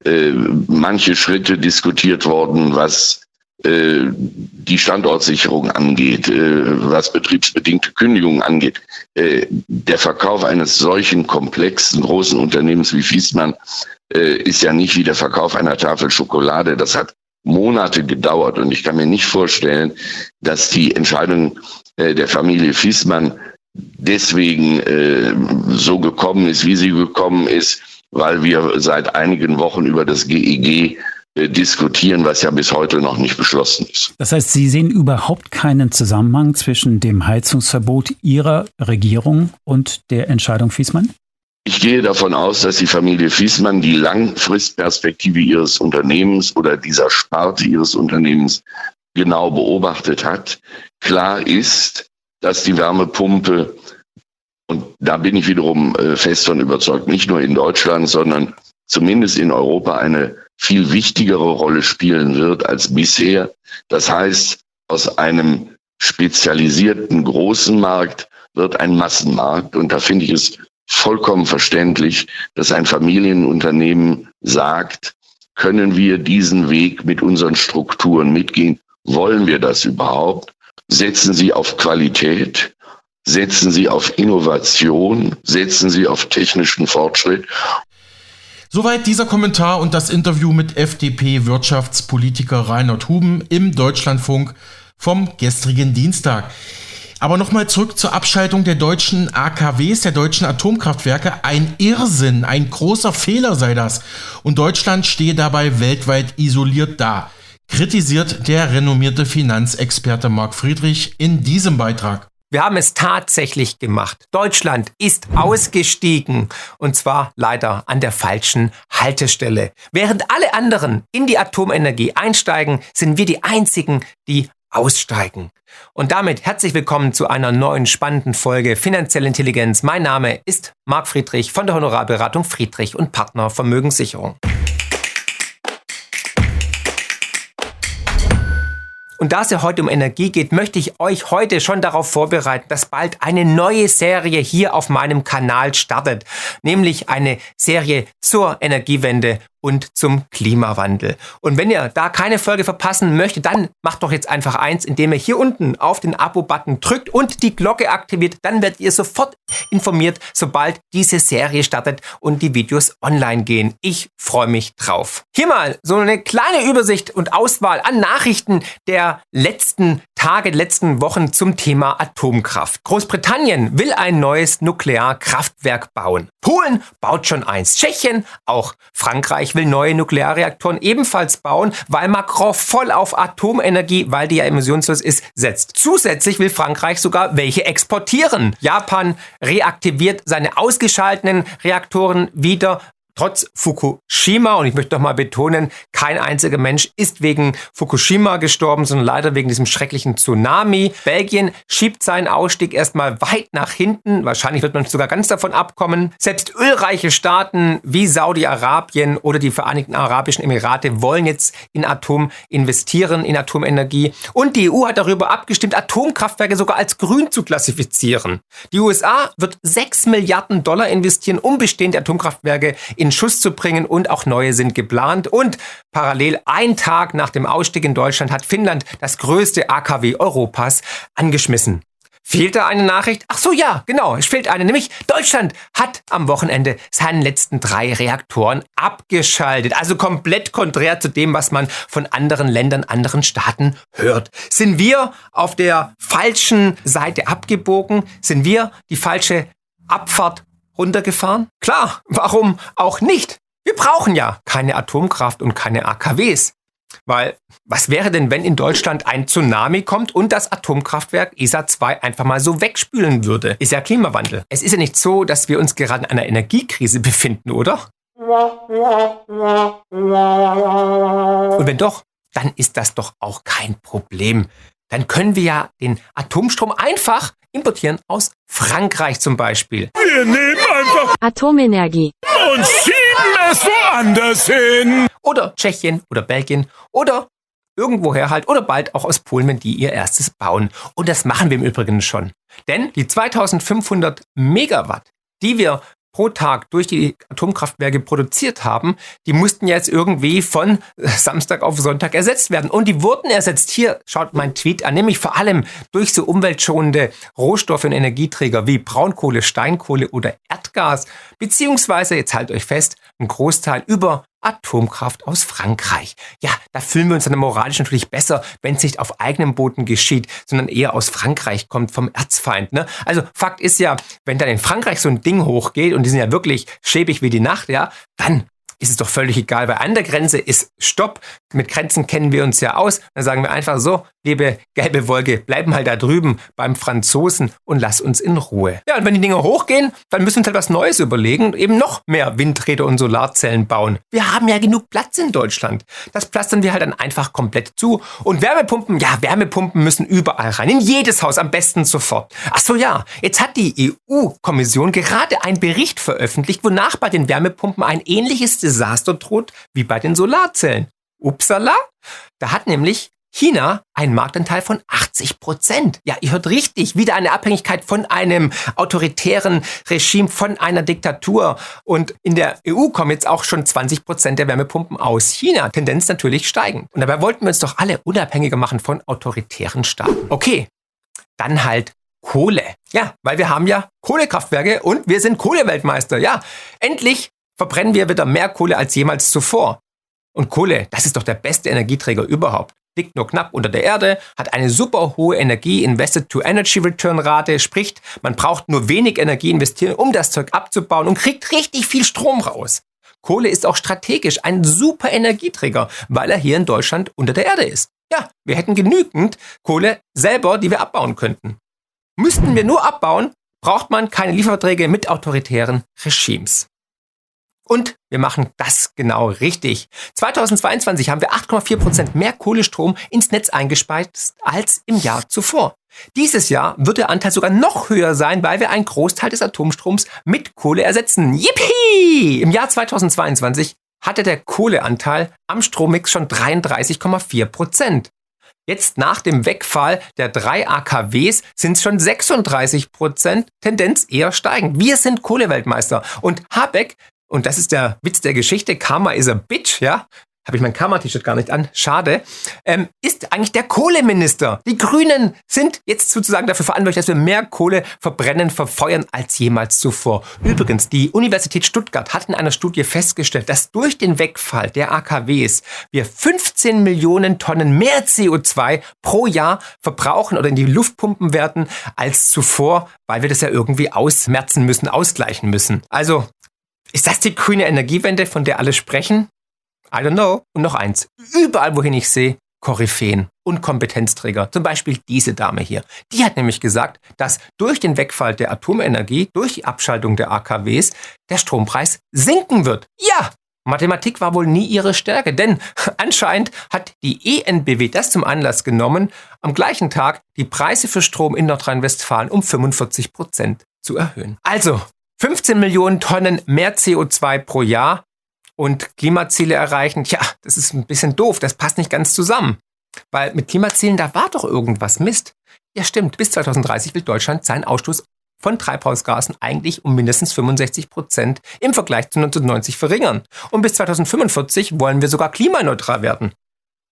äh, manche Schritte diskutiert worden, was äh, die Standortsicherung angeht, was betriebsbedingte Kündigungen angeht. Der Verkauf eines solchen komplexen großen Unternehmens wie Fiesmann ist ja nicht wie der Verkauf einer Tafel Schokolade. Das hat Monate gedauert. Und ich kann mir nicht vorstellen, dass die Entscheidung äh, der Familie Fiesmann deswegen äh, so gekommen ist, wie sie gekommen ist, weil wir seit einigen Wochen über das GEG äh, diskutieren, was ja bis heute noch nicht beschlossen ist. Das heißt, Sie sehen überhaupt keinen Zusammenhang zwischen dem Heizungsverbot Ihrer Regierung und der Entscheidung Fiesmann? Ich gehe davon aus, dass die Familie Fiesmann die Langfristperspektive ihres Unternehmens oder dieser Sparte ihres Unternehmens genau beobachtet hat. Klar ist, dass die Wärmepumpe, und da bin ich wiederum äh, fest von überzeugt, nicht nur in Deutschland, sondern zumindest in Europa eine viel wichtigere Rolle spielen wird als bisher. Das heißt, aus einem spezialisierten großen Markt wird ein Massenmarkt. Und da finde ich es vollkommen verständlich, dass ein Familienunternehmen sagt, können wir diesen Weg mit unseren Strukturen mitgehen? Wollen wir das überhaupt? Setzen Sie auf Qualität, setzen Sie auf Innovation, setzen Sie auf technischen Fortschritt. Soweit dieser Kommentar und das Interview mit FDP-Wirtschaftspolitiker Reinhard Huben im Deutschlandfunk vom gestrigen Dienstag. Aber nochmal zurück zur Abschaltung der deutschen AKWs, der deutschen Atomkraftwerke. Ein Irrsinn, ein großer Fehler sei das. Und Deutschland stehe dabei weltweit isoliert da. Kritisiert der renommierte Finanzexperte Marc Friedrich in diesem Beitrag. Wir haben es tatsächlich gemacht. Deutschland ist ausgestiegen und zwar leider an der falschen Haltestelle. Während alle anderen in die Atomenergie einsteigen, sind wir die einzigen, die aussteigen. Und damit herzlich willkommen zu einer neuen spannenden Folge Finanzielle Intelligenz. Mein Name ist Marc Friedrich von der Honorarberatung Friedrich und Partner Vermögenssicherung. Und da es ja heute um Energie geht, möchte ich euch heute schon darauf vorbereiten, dass bald eine neue Serie hier auf meinem Kanal startet, nämlich eine Serie zur Energiewende und zum Klimawandel. Und wenn ihr da keine Folge verpassen möchtet, dann macht doch jetzt einfach eins, indem ihr hier unten auf den Abo-Button drückt und die Glocke aktiviert. Dann werdet ihr sofort informiert, sobald diese Serie startet und die Videos online gehen. Ich freue mich drauf. Hier mal so eine kleine Übersicht und Auswahl an Nachrichten der letzten Tage, letzten Wochen zum Thema Atomkraft. Großbritannien will ein neues Nuklearkraftwerk bauen. Polen baut schon eins. Tschechien auch. Frankreich will neue Nuklearreaktoren ebenfalls bauen, weil Macron voll auf Atomenergie, weil die ja emissionslos ist, setzt. Zusätzlich will Frankreich sogar welche exportieren. Japan reaktiviert seine ausgeschalteten Reaktoren wieder Trotz Fukushima, und ich möchte noch mal betonen, kein einziger Mensch ist wegen Fukushima gestorben, sondern leider wegen diesem schrecklichen Tsunami. Belgien schiebt seinen Ausstieg erstmal weit nach hinten. Wahrscheinlich wird man sogar ganz davon abkommen. Selbst ölreiche Staaten wie Saudi-Arabien oder die Vereinigten Arabischen Emirate wollen jetzt in Atom investieren, in Atomenergie. Und die EU hat darüber abgestimmt, Atomkraftwerke sogar als grün zu klassifizieren. Die USA wird 6 Milliarden Dollar investieren, um bestehende Atomkraftwerke in in Schuss zu bringen und auch neue sind geplant. Und parallel ein Tag nach dem Ausstieg in Deutschland hat Finnland das größte AKW Europas angeschmissen. Fehlt da eine Nachricht? Ach so, ja, genau, es fehlt eine. Nämlich Deutschland hat am Wochenende seinen letzten drei Reaktoren abgeschaltet. Also komplett konträr zu dem, was man von anderen Ländern, anderen Staaten hört. Sind wir auf der falschen Seite abgebogen? Sind wir die falsche Abfahrt runtergefahren? Klar, warum auch nicht? Wir brauchen ja keine Atomkraft und keine AKWs. Weil, was wäre denn, wenn in Deutschland ein Tsunami kommt und das Atomkraftwerk ESA 2 einfach mal so wegspülen würde? Ist ja Klimawandel. Es ist ja nicht so, dass wir uns gerade in einer Energiekrise befinden, oder? Und wenn doch, dann ist das doch auch kein Problem. Dann können wir ja den Atomstrom einfach importieren aus Frankreich zum Beispiel. Wir nehmen einfach Atomenergie und schieben es woanders hin. Oder Tschechien oder Belgien oder irgendwoher halt oder bald auch aus Polen, wenn die ihr erstes bauen. Und das machen wir im Übrigen schon. Denn die 2500 Megawatt, die wir pro Tag durch die Atomkraftwerke produziert haben, die mussten jetzt irgendwie von Samstag auf Sonntag ersetzt werden. Und die wurden ersetzt. Hier schaut mein Tweet an, nämlich vor allem durch so umweltschonende Rohstoffe und Energieträger wie Braunkohle, Steinkohle oder Erdgas. Beziehungsweise, jetzt halt euch fest, ein Großteil über Atomkraft aus Frankreich. Ja, da fühlen wir uns dann moralisch natürlich besser, wenn es nicht auf eigenem Boden geschieht, sondern eher aus Frankreich kommt, vom Erzfeind. Ne? Also Fakt ist ja, wenn dann in Frankreich so ein Ding hochgeht und die sind ja wirklich schäbig wie die Nacht, ja, dann ist es doch völlig egal, weil an der Grenze ist Stopp. Mit Grenzen kennen wir uns ja aus. Dann sagen wir einfach so, liebe gelbe Wolke, bleiben halt da drüben beim Franzosen und lass uns in Ruhe. Ja, und wenn die Dinge hochgehen, dann müssen wir uns halt was Neues überlegen und eben noch mehr Windräder und Solarzellen bauen. Wir haben ja genug Platz in Deutschland. Das plastern wir halt dann einfach komplett zu. Und Wärmepumpen, ja, Wärmepumpen müssen überall rein. In jedes Haus, am besten sofort. Ach so, ja, jetzt hat die EU-Kommission gerade einen Bericht veröffentlicht, wonach bei den Wärmepumpen ein ähnliches Desaster droht wie bei den Solarzellen. Upsala, da hat nämlich China einen Marktanteil von 80 Prozent. Ja, ihr hört richtig, wieder eine Abhängigkeit von einem autoritären Regime, von einer Diktatur. Und in der EU kommen jetzt auch schon 20 Prozent der Wärmepumpen aus China. Tendenz natürlich steigend. Und dabei wollten wir uns doch alle unabhängiger machen von autoritären Staaten. Okay, dann halt Kohle. Ja, weil wir haben ja Kohlekraftwerke und wir sind Kohleweltmeister. Ja, endlich verbrennen wir wieder mehr Kohle als jemals zuvor. Und Kohle, das ist doch der beste Energieträger überhaupt. Liegt nur knapp unter der Erde, hat eine super hohe Energie Invested to Energy Return Rate, sprich, man braucht nur wenig Energie investieren, um das Zeug abzubauen und kriegt richtig viel Strom raus. Kohle ist auch strategisch ein super Energieträger, weil er hier in Deutschland unter der Erde ist. Ja, wir hätten genügend Kohle selber, die wir abbauen könnten. Müssten wir nur abbauen, braucht man keine Lieferverträge mit autoritären Regimes. Und wir machen das genau richtig. 2022 haben wir 8,4 Prozent mehr Kohlestrom ins Netz eingespeist als im Jahr zuvor. Dieses Jahr wird der Anteil sogar noch höher sein, weil wir einen Großteil des Atomstroms mit Kohle ersetzen. Yippie! Im Jahr 2022 hatte der Kohleanteil am Strommix schon 33,4 Prozent. Jetzt nach dem Wegfall der drei AKWs sind es schon 36 Prozent, Tendenz eher steigend. Wir sind Kohleweltmeister. Und Habeck und das ist der Witz der Geschichte. Karma is a bitch, ja. habe ich mein Karma-T-Shirt gar nicht an, schade, ähm, ist eigentlich der Kohleminister. Die Grünen sind jetzt sozusagen dafür verantwortlich, dass wir mehr Kohle verbrennen, verfeuern als jemals zuvor. Übrigens, die Universität Stuttgart hat in einer Studie festgestellt, dass durch den Wegfall der AKWs wir 15 Millionen Tonnen mehr CO2 pro Jahr verbrauchen oder in die Luft pumpen werden als zuvor, weil wir das ja irgendwie ausmerzen müssen, ausgleichen müssen. Also, ist das die grüne Energiewende, von der alle sprechen? I don't know. Und noch eins. Überall, wohin ich sehe, Koryphäen und Kompetenzträger. Zum Beispiel diese Dame hier. Die hat nämlich gesagt, dass durch den Wegfall der Atomenergie, durch die Abschaltung der AKWs, der Strompreis sinken wird. Ja! Mathematik war wohl nie ihre Stärke, denn anscheinend hat die ENBW das zum Anlass genommen, am gleichen Tag die Preise für Strom in Nordrhein-Westfalen um 45 Prozent zu erhöhen. Also 15 Millionen Tonnen mehr CO2 pro Jahr und Klimaziele erreichen, tja, das ist ein bisschen doof, das passt nicht ganz zusammen. Weil mit Klimazielen, da war doch irgendwas Mist. Ja, stimmt, bis 2030 will Deutschland seinen Ausstoß von Treibhausgasen eigentlich um mindestens 65 Prozent im Vergleich zu 1990 verringern. Und bis 2045 wollen wir sogar klimaneutral werden.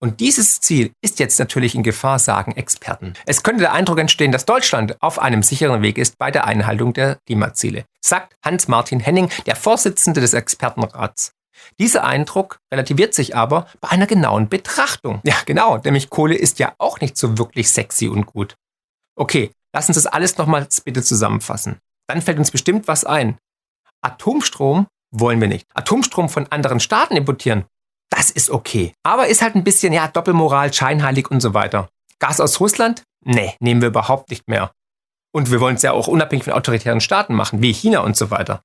Und dieses Ziel ist jetzt natürlich in Gefahr, sagen Experten. Es könnte der Eindruck entstehen, dass Deutschland auf einem sicheren Weg ist bei der Einhaltung der Klimaziele, sagt Hans-Martin Henning, der Vorsitzende des Expertenrats. Dieser Eindruck relativiert sich aber bei einer genauen Betrachtung. Ja, genau, nämlich Kohle ist ja auch nicht so wirklich sexy und gut. Okay, lass uns das alles nochmals bitte zusammenfassen. Dann fällt uns bestimmt was ein. Atomstrom wollen wir nicht. Atomstrom von anderen Staaten importieren, das ist okay. Aber ist halt ein bisschen, ja, Doppelmoral, scheinheilig und so weiter. Gas aus Russland? Nee, nehmen wir überhaupt nicht mehr. Und wir wollen es ja auch unabhängig von autoritären Staaten machen, wie China und so weiter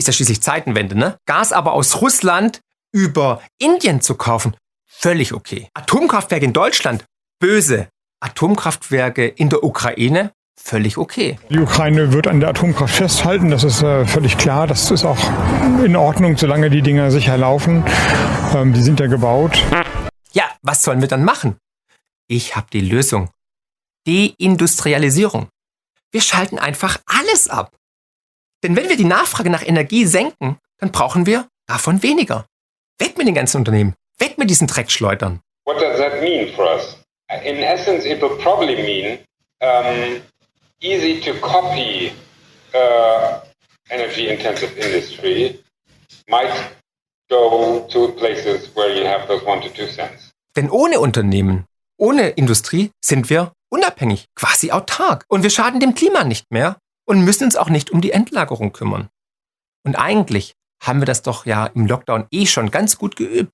ist ja schließlich Zeitenwende, ne? Gas aber aus Russland über Indien zu kaufen, völlig okay. Atomkraftwerke in Deutschland, böse. Atomkraftwerke in der Ukraine, völlig okay. Die Ukraine wird an der Atomkraft festhalten, das ist äh, völlig klar. Das ist auch in Ordnung, solange die Dinger sicher laufen. Ähm, die sind ja gebaut. Ja, was sollen wir dann machen? Ich habe die Lösung. Deindustrialisierung. Wir schalten einfach alles ab. Denn wenn wir die Nachfrage nach Energie senken, dann brauchen wir davon weniger. Weg mit den ganzen Unternehmen. Weg mit diesen Dreckschleudern. What does that mean for us? In essence, it will probably mean um, easy to copy uh, energy intensive industry might go to places where you have those one to two cents. Denn ohne Unternehmen, ohne Industrie sind wir unabhängig, quasi autark. Und wir schaden dem Klima nicht mehr, und müssen uns auch nicht um die Endlagerung kümmern. Und eigentlich haben wir das doch ja im Lockdown eh schon ganz gut geübt.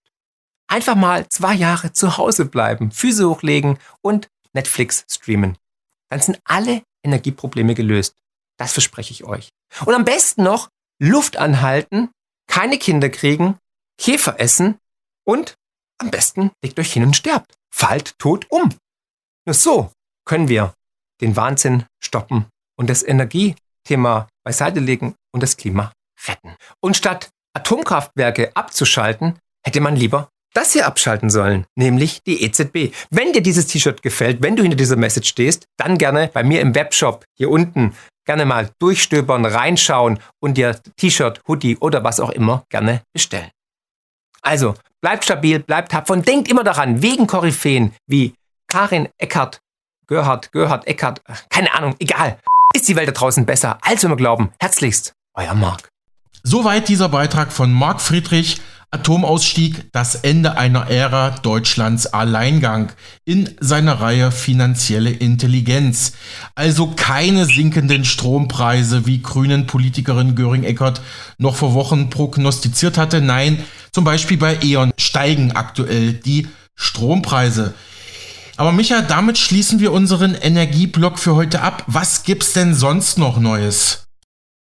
Einfach mal zwei Jahre zu Hause bleiben, Füße hochlegen und Netflix streamen. Dann sind alle Energieprobleme gelöst. Das verspreche ich euch. Und am besten noch Luft anhalten, keine Kinder kriegen, Käfer essen und am besten legt euch hin und sterbt. Fallt tot um. Nur so können wir den Wahnsinn stoppen und das Energiethema beiseite legen und das Klima retten. Und statt Atomkraftwerke abzuschalten, hätte man lieber das hier abschalten sollen, nämlich die EZB. Wenn dir dieses T-Shirt gefällt, wenn du hinter dieser Message stehst, dann gerne bei mir im Webshop hier unten gerne mal durchstöbern, reinschauen und dir T-Shirt, Hoodie oder was auch immer gerne bestellen. Also, bleibt stabil, bleibt tapfer und denkt immer daran, wegen Koryphäen wie Karin Eckert, Gerhard, Gerhard Eckert, keine Ahnung, egal ist die Welt da draußen besser, als wir glauben. Herzlichst, euer Marc. Soweit dieser Beitrag von Marc Friedrich. Atomausstieg, das Ende einer Ära Deutschlands Alleingang in seiner Reihe finanzielle Intelligenz. Also keine sinkenden Strompreise, wie grünen Politikerin Göring-Eckert noch vor Wochen prognostiziert hatte. Nein, zum Beispiel bei E.ON steigen aktuell die Strompreise. Aber Micha, damit schließen wir unseren Energieblock für heute ab. Was gibt's denn sonst noch Neues?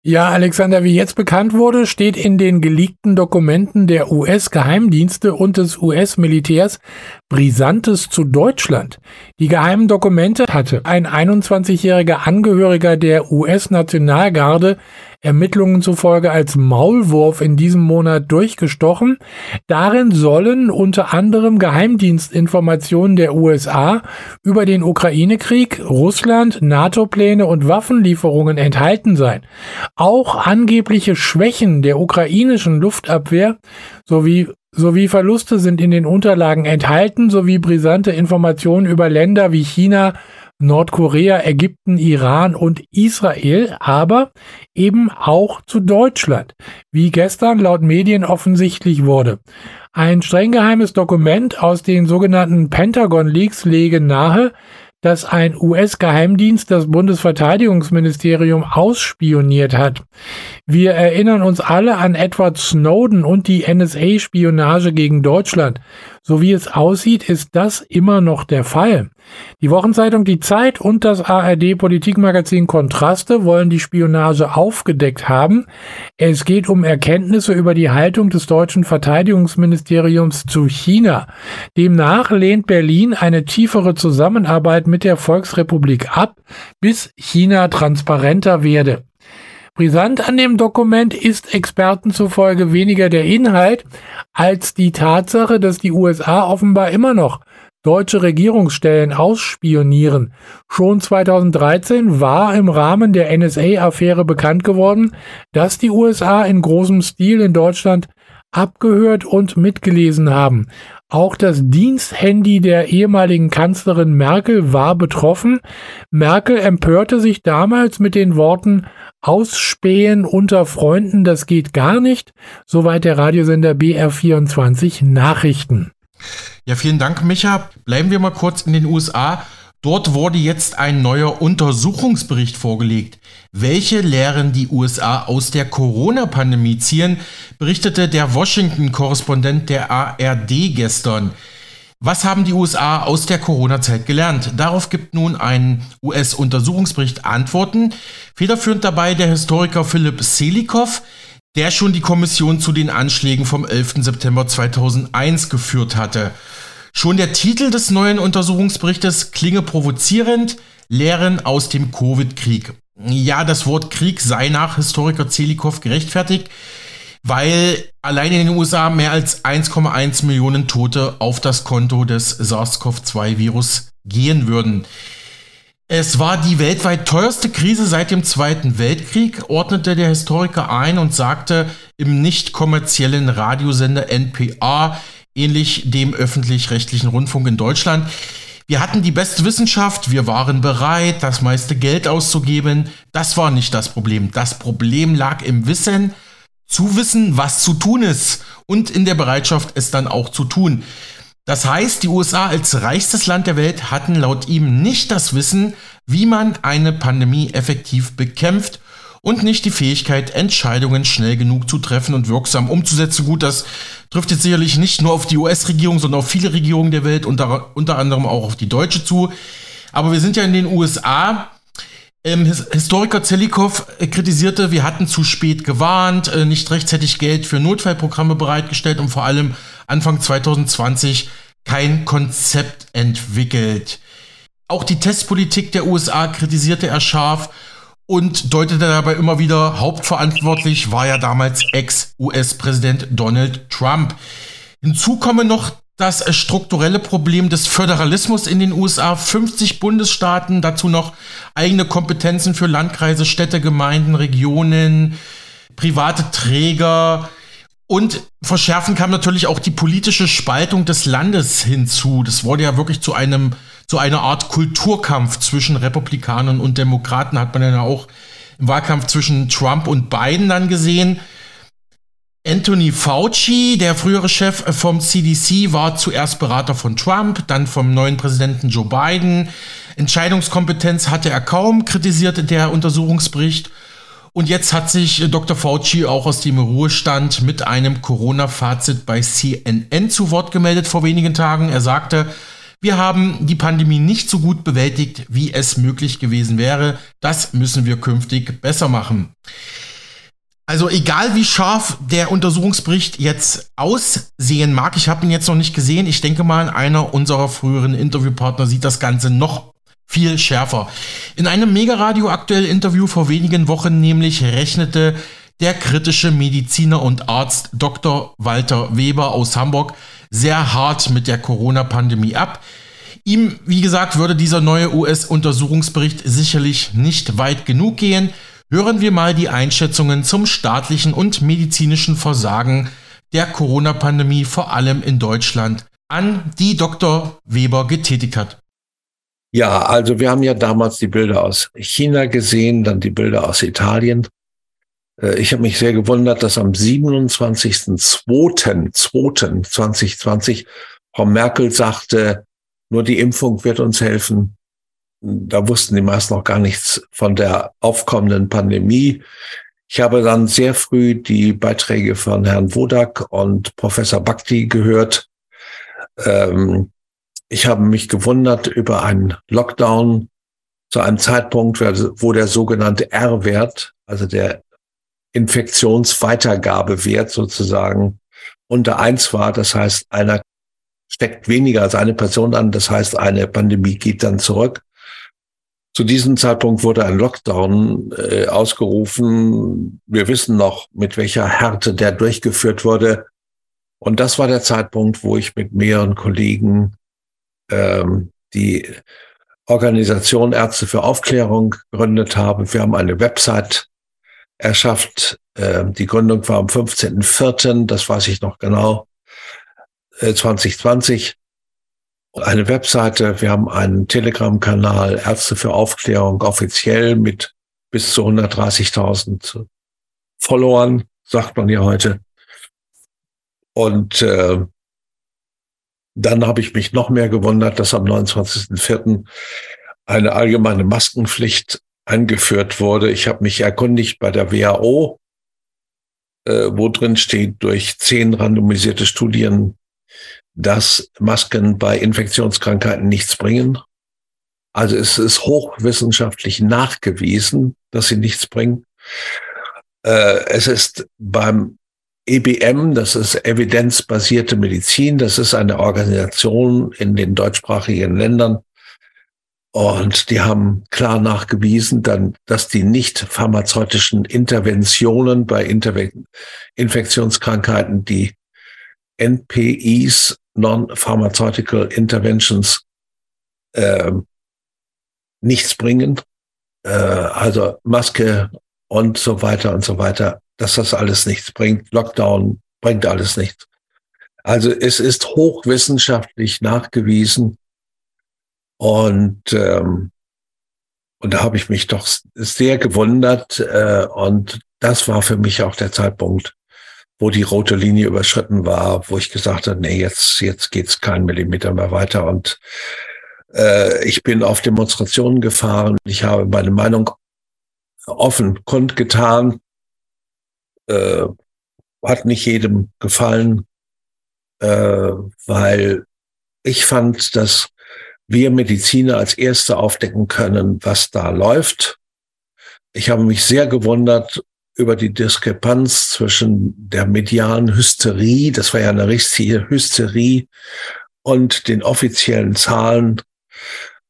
Ja, Alexander, wie jetzt bekannt wurde, steht in den geleakten Dokumenten der US-Geheimdienste und des US-Militärs Brisantes zu Deutschland. Die geheimen Dokumente hatte ein 21-jähriger Angehöriger der US-Nationalgarde Ermittlungen zufolge als Maulwurf in diesem Monat durchgestochen. Darin sollen unter anderem Geheimdienstinformationen der USA über den Ukraine-Krieg, Russland, NATO-Pläne und Waffenlieferungen enthalten sein. Auch angebliche Schwächen der ukrainischen Luftabwehr sowie sowie Verluste sind in den Unterlagen enthalten, sowie brisante Informationen über Länder wie China, Nordkorea, Ägypten, Iran und Israel, aber eben auch zu Deutschland, wie gestern laut Medien offensichtlich wurde. Ein streng geheimes Dokument aus den sogenannten Pentagon Leaks lege nahe, dass ein US-Geheimdienst das Bundesverteidigungsministerium ausspioniert hat. Wir erinnern uns alle an Edward Snowden und die NSA-Spionage gegen Deutschland. So wie es aussieht, ist das immer noch der Fall. Die Wochenzeitung Die Zeit und das ARD-Politikmagazin Kontraste wollen die Spionage aufgedeckt haben. Es geht um Erkenntnisse über die Haltung des deutschen Verteidigungsministeriums zu China. Demnach lehnt Berlin eine tiefere Zusammenarbeit mit der Volksrepublik ab, bis China transparenter werde. Brisant an dem Dokument ist Experten zufolge weniger der Inhalt als die Tatsache, dass die USA offenbar immer noch deutsche Regierungsstellen ausspionieren. Schon 2013 war im Rahmen der NSA-Affäre bekannt geworden, dass die USA in großem Stil in Deutschland abgehört und mitgelesen haben. Auch das Diensthandy der ehemaligen Kanzlerin Merkel war betroffen. Merkel empörte sich damals mit den Worten Ausspähen unter Freunden, das geht gar nicht. Soweit der Radiosender BR24 Nachrichten. Ja, vielen Dank, Micha. Bleiben wir mal kurz in den USA. Dort wurde jetzt ein neuer Untersuchungsbericht vorgelegt. Welche Lehren die USA aus der Corona-Pandemie ziehen, berichtete der Washington-Korrespondent der ARD gestern. Was haben die USA aus der Corona-Zeit gelernt? Darauf gibt nun ein US-Untersuchungsbericht Antworten. Federführend dabei der Historiker Philipp Selikow, der schon die Kommission zu den Anschlägen vom 11. September 2001 geführt hatte. Schon der Titel des neuen Untersuchungsberichtes klinge provozierend, Lehren aus dem Covid-Krieg. Ja, das Wort Krieg sei nach Historiker Zelikow gerechtfertigt weil allein in den USA mehr als 1,1 Millionen Tote auf das Konto des SARS-CoV-2-Virus gehen würden. Es war die weltweit teuerste Krise seit dem Zweiten Weltkrieg, ordnete der Historiker ein und sagte im nicht kommerziellen Radiosender NPR, ähnlich dem öffentlich-rechtlichen Rundfunk in Deutschland, wir hatten die beste Wissenschaft, wir waren bereit, das meiste Geld auszugeben. Das war nicht das Problem. Das Problem lag im Wissen, zu wissen, was zu tun ist und in der Bereitschaft, es dann auch zu tun. Das heißt, die USA als reichstes Land der Welt hatten laut ihm nicht das Wissen, wie man eine Pandemie effektiv bekämpft und nicht die Fähigkeit, Entscheidungen schnell genug zu treffen und wirksam umzusetzen. Gut, das trifft jetzt sicherlich nicht nur auf die US-Regierung, sondern auf viele Regierungen der Welt, unter, unter anderem auch auf die deutsche zu. Aber wir sind ja in den USA ähm, Historiker Zelikow äh, kritisierte, wir hatten zu spät gewarnt, äh, nicht rechtzeitig Geld für Notfallprogramme bereitgestellt und vor allem Anfang 2020 kein Konzept entwickelt. Auch die Testpolitik der USA kritisierte er scharf und deutete dabei immer wieder, hauptverantwortlich war ja damals Ex-US-Präsident Donald Trump. Hinzu komme noch das strukturelle Problem des Föderalismus in den USA. 50 Bundesstaaten, dazu noch eigene Kompetenzen für Landkreise, Städte, Gemeinden, Regionen, private Träger. Und verschärfen kam natürlich auch die politische Spaltung des Landes hinzu. Das wurde ja wirklich zu einem, zu einer Art Kulturkampf zwischen Republikanern und Demokraten, hat man ja auch im Wahlkampf zwischen Trump und Biden dann gesehen. Anthony Fauci, der frühere Chef vom CDC, war zuerst Berater von Trump, dann vom neuen Präsidenten Joe Biden. Entscheidungskompetenz hatte er kaum, kritisierte der Untersuchungsbericht. Und jetzt hat sich Dr. Fauci auch aus dem Ruhestand mit einem Corona-Fazit bei CNN zu Wort gemeldet vor wenigen Tagen. Er sagte, wir haben die Pandemie nicht so gut bewältigt, wie es möglich gewesen wäre. Das müssen wir künftig besser machen. Also egal wie scharf der Untersuchungsbericht jetzt aussehen mag, ich habe ihn jetzt noch nicht gesehen. Ich denke mal, einer unserer früheren Interviewpartner sieht das Ganze noch viel schärfer. In einem Mega-Radio aktuell Interview vor wenigen Wochen nämlich rechnete der kritische Mediziner und Arzt Dr. Walter Weber aus Hamburg sehr hart mit der Corona-Pandemie ab. Ihm, wie gesagt, würde dieser neue US-Untersuchungsbericht sicherlich nicht weit genug gehen. Hören wir mal die Einschätzungen zum staatlichen und medizinischen Versagen der Corona-Pandemie vor allem in Deutschland an, die Dr. Weber getätigt hat. Ja, also wir haben ja damals die Bilder aus China gesehen, dann die Bilder aus Italien. Äh, ich habe mich sehr gewundert, dass am 27.02.2020 Frau Merkel sagte, nur die Impfung wird uns helfen. Da wussten die meisten noch gar nichts von der aufkommenden Pandemie. Ich habe dann sehr früh die Beiträge von Herrn Wodak und Professor Bhakti gehört. Ähm, ich habe mich gewundert über einen Lockdown zu einem Zeitpunkt, wo der sogenannte R-Wert, also der Infektionsweitergabewert sozusagen unter eins war. Das heißt, einer steckt weniger als eine Person an. Das heißt, eine Pandemie geht dann zurück. Zu diesem Zeitpunkt wurde ein Lockdown äh, ausgerufen. Wir wissen noch, mit welcher Härte der durchgeführt wurde. Und das war der Zeitpunkt, wo ich mit mehreren Kollegen ähm, die Organisation Ärzte für Aufklärung gegründet habe. Wir haben eine Website erschafft. Ähm, die Gründung war am 15.04., das weiß ich noch genau, 2020. Äh, eine Webseite, wir haben einen Telegram-Kanal Ärzte für Aufklärung offiziell mit bis zu 130.000 Followern, sagt man ja heute. Und äh, dann habe ich mich noch mehr gewundert, dass am 29.04. eine allgemeine Maskenpflicht eingeführt wurde. Ich habe mich erkundigt bei der WHO, äh, wo drin steht, durch zehn randomisierte Studien, dass Masken bei Infektionskrankheiten nichts bringen. Also es ist hochwissenschaftlich nachgewiesen, dass sie nichts bringen. Äh, es ist beim EBM, das ist evidenzbasierte Medizin, das ist eine Organisation in den deutschsprachigen Ländern. Und die haben klar nachgewiesen, dann, dass die nicht pharmazeutischen Interventionen bei Infektionskrankheiten, die NPIs, Non-Pharmaceutical Interventions, äh, nichts bringen. Äh, also Maske und so weiter und so weiter dass das alles nichts bringt. Lockdown bringt alles nichts. Also es ist hochwissenschaftlich nachgewiesen und ähm, und da habe ich mich doch sehr gewundert äh, und das war für mich auch der Zeitpunkt, wo die rote Linie überschritten war, wo ich gesagt habe, nee, jetzt jetzt geht's keinen Millimeter mehr weiter und äh, ich bin auf Demonstrationen gefahren. Ich habe meine Meinung offen kundgetan äh, hat nicht jedem gefallen, äh, weil ich fand, dass wir Mediziner als Erste aufdecken können, was da läuft. Ich habe mich sehr gewundert über die Diskrepanz zwischen der medialen Hysterie, das war ja eine richtige Hysterie, und den offiziellen Zahlen.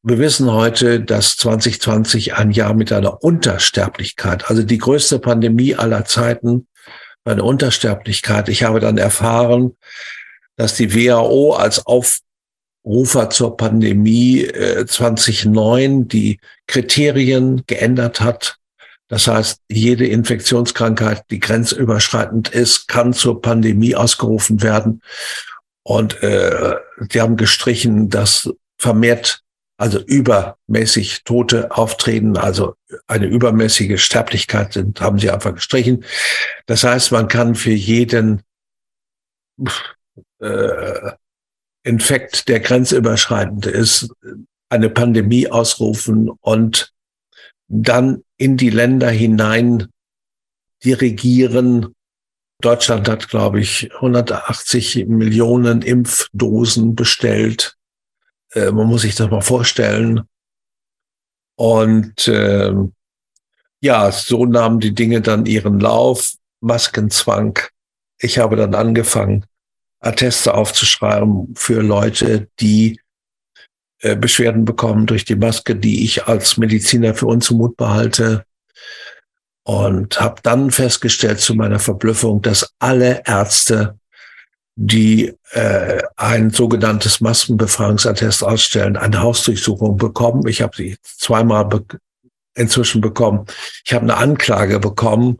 Wir wissen heute, dass 2020 ein Jahr mit einer Untersterblichkeit, also die größte Pandemie aller Zeiten, eine Untersterblichkeit. Ich habe dann erfahren, dass die WHO als Aufrufer zur Pandemie äh, 2009 die Kriterien geändert hat. Das heißt, jede Infektionskrankheit, die grenzüberschreitend ist, kann zur Pandemie ausgerufen werden. Und äh, die haben gestrichen, dass vermehrt also übermäßig Tote auftreten, also eine übermäßige Sterblichkeit sind, haben sie einfach gestrichen. Das heißt, man kann für jeden äh, Infekt, der grenzüberschreitend ist, eine Pandemie ausrufen und dann in die Länder hinein dirigieren. Deutschland hat, glaube ich, 180 Millionen Impfdosen bestellt. Äh, man muss sich das mal vorstellen. Und äh, ja, so nahmen die Dinge dann ihren Lauf. Maskenzwang. Ich habe dann angefangen, Atteste aufzuschreiben für Leute, die äh, Beschwerden bekommen durch die Maske, die ich als Mediziner für unzumutbar halte. Und habe dann festgestellt zu meiner Verblüffung, dass alle Ärzte die äh, ein sogenanntes Massenbefragungsattest ausstellen, eine Hausdurchsuchung bekommen. Ich habe sie zweimal be inzwischen bekommen. Ich habe eine Anklage bekommen,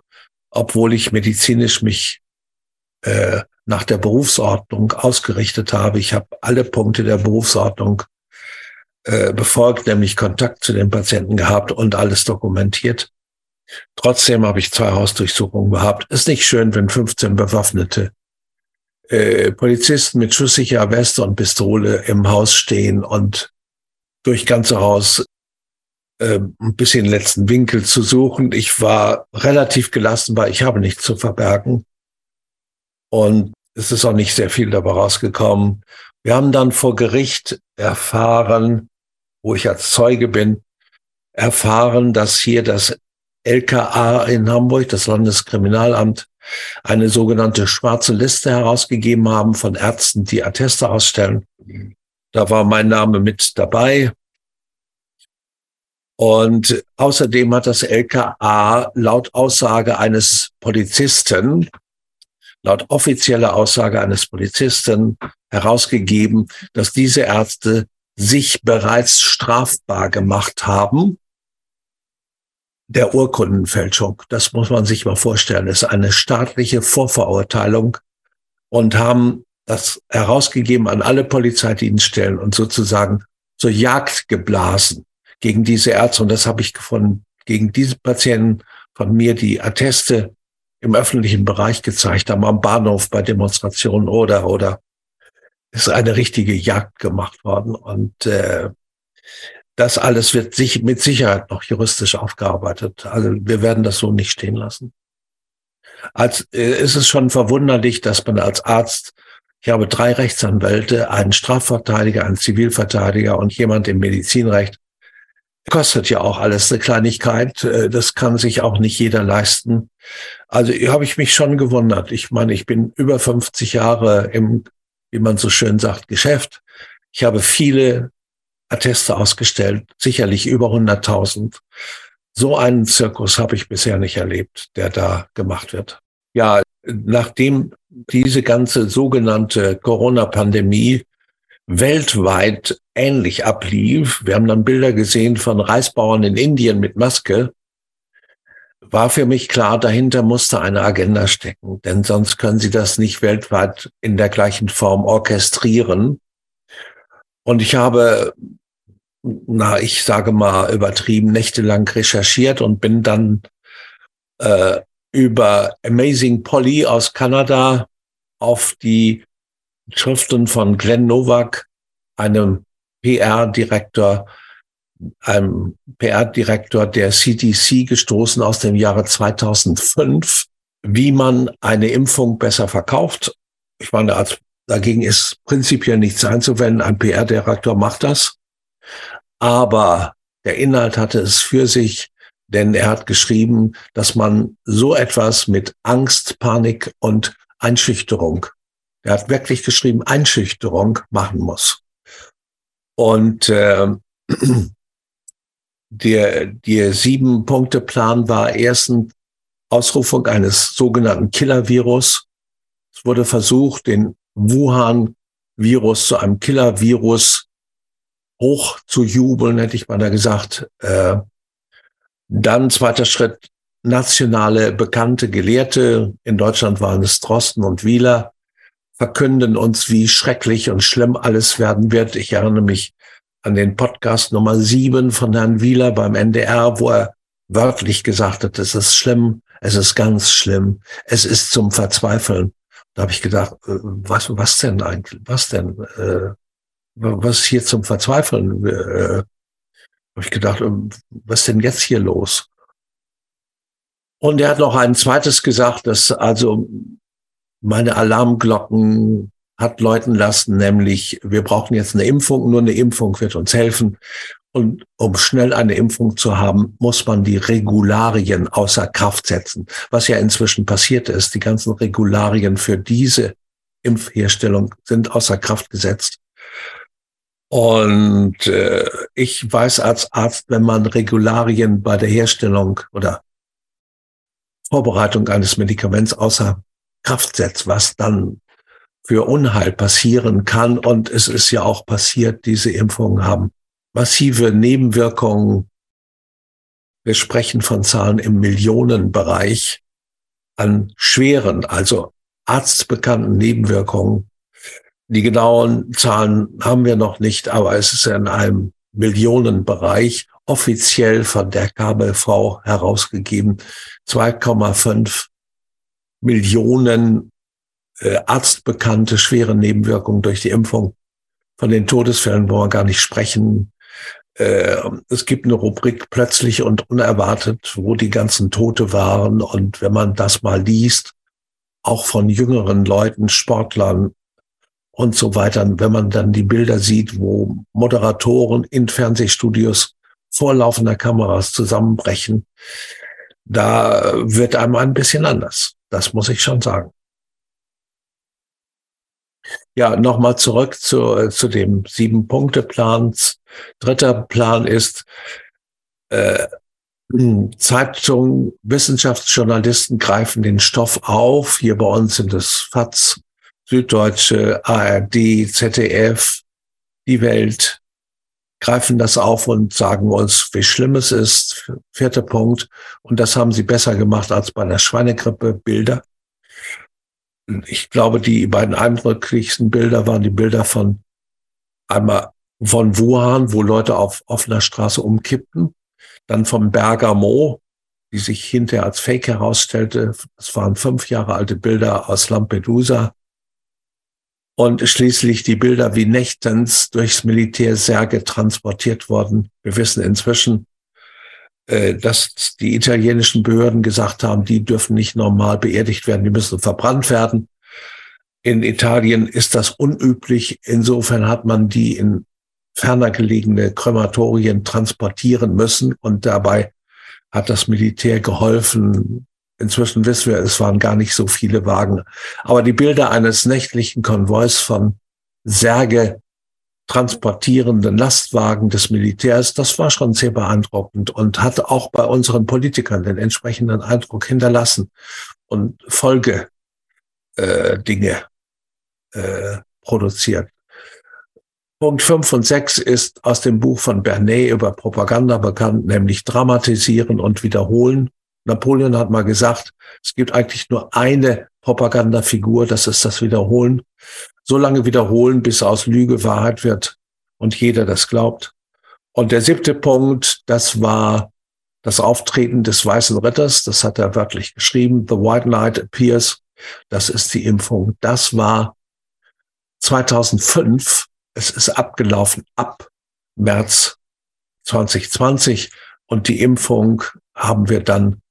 obwohl ich medizinisch mich äh, nach der Berufsordnung ausgerichtet habe. Ich habe alle Punkte der Berufsordnung äh, befolgt, nämlich Kontakt zu den Patienten gehabt und alles dokumentiert. Trotzdem habe ich zwei Hausdurchsuchungen gehabt. Ist nicht schön, wenn 15 bewaffnete äh, Polizisten mit schusssicherer Weste und Pistole im Haus stehen und durch ganze Haus äh, ein bisschen letzten Winkel zu suchen. Ich war relativ gelassen, weil ich habe nichts zu verbergen. Und es ist auch nicht sehr viel dabei rausgekommen. Wir haben dann vor Gericht erfahren, wo ich als Zeuge bin, erfahren, dass hier das LKA in Hamburg, das Landeskriminalamt, eine sogenannte schwarze Liste herausgegeben haben von Ärzten, die Atteste ausstellen. Da war mein Name mit dabei. Und außerdem hat das LKA laut Aussage eines Polizisten, laut offizieller Aussage eines Polizisten herausgegeben, dass diese Ärzte sich bereits strafbar gemacht haben der Urkundenfälschung. Das muss man sich mal vorstellen. Das ist eine staatliche Vorverurteilung und haben das herausgegeben an alle Polizeidienststellen und sozusagen zur Jagd geblasen gegen diese Ärzte. Und das habe ich gefunden, gegen diese Patienten von mir, die Atteste im öffentlichen Bereich gezeigt haben, am Bahnhof bei Demonstrationen oder, oder ist eine richtige Jagd gemacht worden. Und äh, das alles wird sich mit Sicherheit noch juristisch aufgearbeitet. Also wir werden das so nicht stehen lassen. Als äh, ist es schon verwunderlich, dass man als Arzt, ich habe drei Rechtsanwälte, einen Strafverteidiger, einen Zivilverteidiger und jemand im Medizinrecht. Kostet ja auch alles eine Kleinigkeit. Äh, das kann sich auch nicht jeder leisten. Also habe ich mich schon gewundert. Ich meine, ich bin über 50 Jahre im, wie man so schön sagt, Geschäft. Ich habe viele Atteste ausgestellt, sicherlich über 100.000. So einen Zirkus habe ich bisher nicht erlebt, der da gemacht wird. Ja, nachdem diese ganze sogenannte Corona-Pandemie weltweit ähnlich ablief, wir haben dann Bilder gesehen von Reisbauern in Indien mit Maske, war für mich klar, dahinter musste eine Agenda stecken, denn sonst können sie das nicht weltweit in der gleichen Form orchestrieren. Und ich habe, na, ich sage mal übertrieben, nächtelang recherchiert und bin dann äh, über Amazing Polly aus Kanada auf die Schriften von Glenn Nowak, einem PR-Direktor, einem PR-Direktor der CDC gestoßen aus dem Jahre 2005, wie man eine Impfung besser verkauft. Ich meine, Dagegen ist prinzipiell nichts einzuwenden. Ein PR-Direktor macht das. Aber der Inhalt hatte es für sich, denn er hat geschrieben, dass man so etwas mit Angst, Panik und Einschüchterung, er hat wirklich geschrieben, Einschüchterung machen muss. Und äh, der, der Sieben-Punkte-Plan war erstens Ausrufung eines sogenannten Killer-Virus. Es wurde versucht, den Wuhan-Virus zu einem Killer-Virus hoch zu jubeln, hätte ich mal da gesagt. Äh, dann zweiter Schritt, nationale bekannte Gelehrte, in Deutschland waren es Drosten und Wieler, verkünden uns, wie schrecklich und schlimm alles werden wird. Ich erinnere mich an den Podcast Nummer sieben von Herrn Wieler beim NDR, wo er wörtlich gesagt hat, es ist schlimm, es ist ganz schlimm, es ist zum Verzweifeln. Da habe ich gedacht, äh, was, was denn eigentlich? Was denn? Äh, was hier zum Verzweifeln? Äh, habe ich gedacht, ähm, was denn jetzt hier los? Und er hat noch ein zweites gesagt, dass also meine Alarmglocken hat läuten lassen, nämlich wir brauchen jetzt eine Impfung, nur eine Impfung wird uns helfen. Und um schnell eine Impfung zu haben, muss man die Regularien außer Kraft setzen. Was ja inzwischen passiert ist, die ganzen Regularien für diese Impfherstellung sind außer Kraft gesetzt. Und äh, ich weiß als Arzt, wenn man Regularien bei der Herstellung oder Vorbereitung eines Medikaments außer Kraft setzt, was dann für Unheil passieren kann. Und es ist ja auch passiert, diese Impfungen haben massive Nebenwirkungen. Wir sprechen von Zahlen im Millionenbereich an schweren, also arztbekannten Nebenwirkungen. Die genauen Zahlen haben wir noch nicht, aber es ist in einem Millionenbereich offiziell von der KBV herausgegeben. 2,5 Millionen äh, arztbekannte schwere Nebenwirkungen durch die Impfung. Von den Todesfällen wollen wir gar nicht sprechen. Äh, es gibt eine Rubrik plötzlich und unerwartet, wo die ganzen Tote waren. Und wenn man das mal liest, auch von jüngeren Leuten, Sportlern und so weiter, wenn man dann die Bilder sieht, wo Moderatoren in Fernsehstudios vor laufender Kameras zusammenbrechen, da wird einem ein bisschen anders. Das muss ich schon sagen. Ja, nochmal zurück zu, zu dem Sieben-Punkte-Plans. Dritter Plan ist, äh, Zeitungen, Wissenschaftsjournalisten greifen den Stoff auf. Hier bei uns sind es FATS, Süddeutsche, ARD, ZDF, die Welt greifen das auf und sagen uns, wie schlimm es ist. Vierter Punkt. Und das haben sie besser gemacht als bei der Schweinegrippe Bilder. Ich glaube, die beiden eindrücklichsten Bilder waren die Bilder von einmal von Wuhan, wo Leute auf offener Straße umkippten, dann vom Bergamo, die sich hinterher als Fake herausstellte. Das waren fünf Jahre alte Bilder aus Lampedusa. Und schließlich die Bilder, wie nächtens durchs Militär Särge transportiert wurden. Wir wissen inzwischen, äh, dass die italienischen Behörden gesagt haben, die dürfen nicht normal beerdigt werden, die müssen verbrannt werden. In Italien ist das unüblich. Insofern hat man die in ferner gelegene Krematorien transportieren müssen und dabei hat das Militär geholfen, Inzwischen wissen wir, es waren gar nicht so viele Wagen. Aber die Bilder eines nächtlichen Konvois von Särge transportierenden Lastwagen des Militärs, das war schon sehr beeindruckend und hat auch bei unseren Politikern den entsprechenden Eindruck hinterlassen und Folge äh, äh, produziert. Punkt 5 und 6 ist aus dem Buch von Bernet über Propaganda bekannt, nämlich dramatisieren und wiederholen. Napoleon hat mal gesagt, es gibt eigentlich nur eine Propagandafigur, das ist das Wiederholen. So lange wiederholen, bis aus Lüge Wahrheit wird und jeder das glaubt. Und der siebte Punkt, das war das Auftreten des Weißen Ritters. Das hat er wörtlich geschrieben. The White Knight appears. Das ist die Impfung. Das war 2005. Es ist abgelaufen ab März 2020. Und die Impfung haben wir dann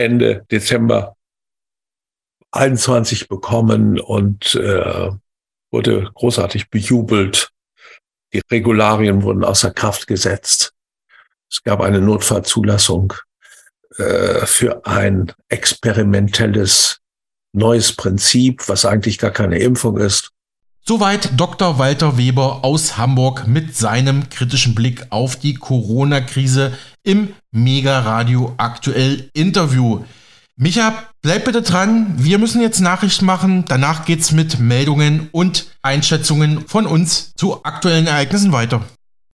Ende Dezember 21 bekommen und äh, wurde großartig bejubelt. Die Regularien wurden außer Kraft gesetzt. Es gab eine Notfallzulassung äh, für ein experimentelles neues Prinzip, was eigentlich gar keine Impfung ist. Soweit Dr. Walter Weber aus Hamburg mit seinem kritischen Blick auf die Corona-Krise im Mega Radio aktuell Interview. Micha, bleib bitte dran. Wir müssen jetzt Nachricht machen. Danach geht's mit Meldungen und Einschätzungen von uns zu aktuellen Ereignissen weiter.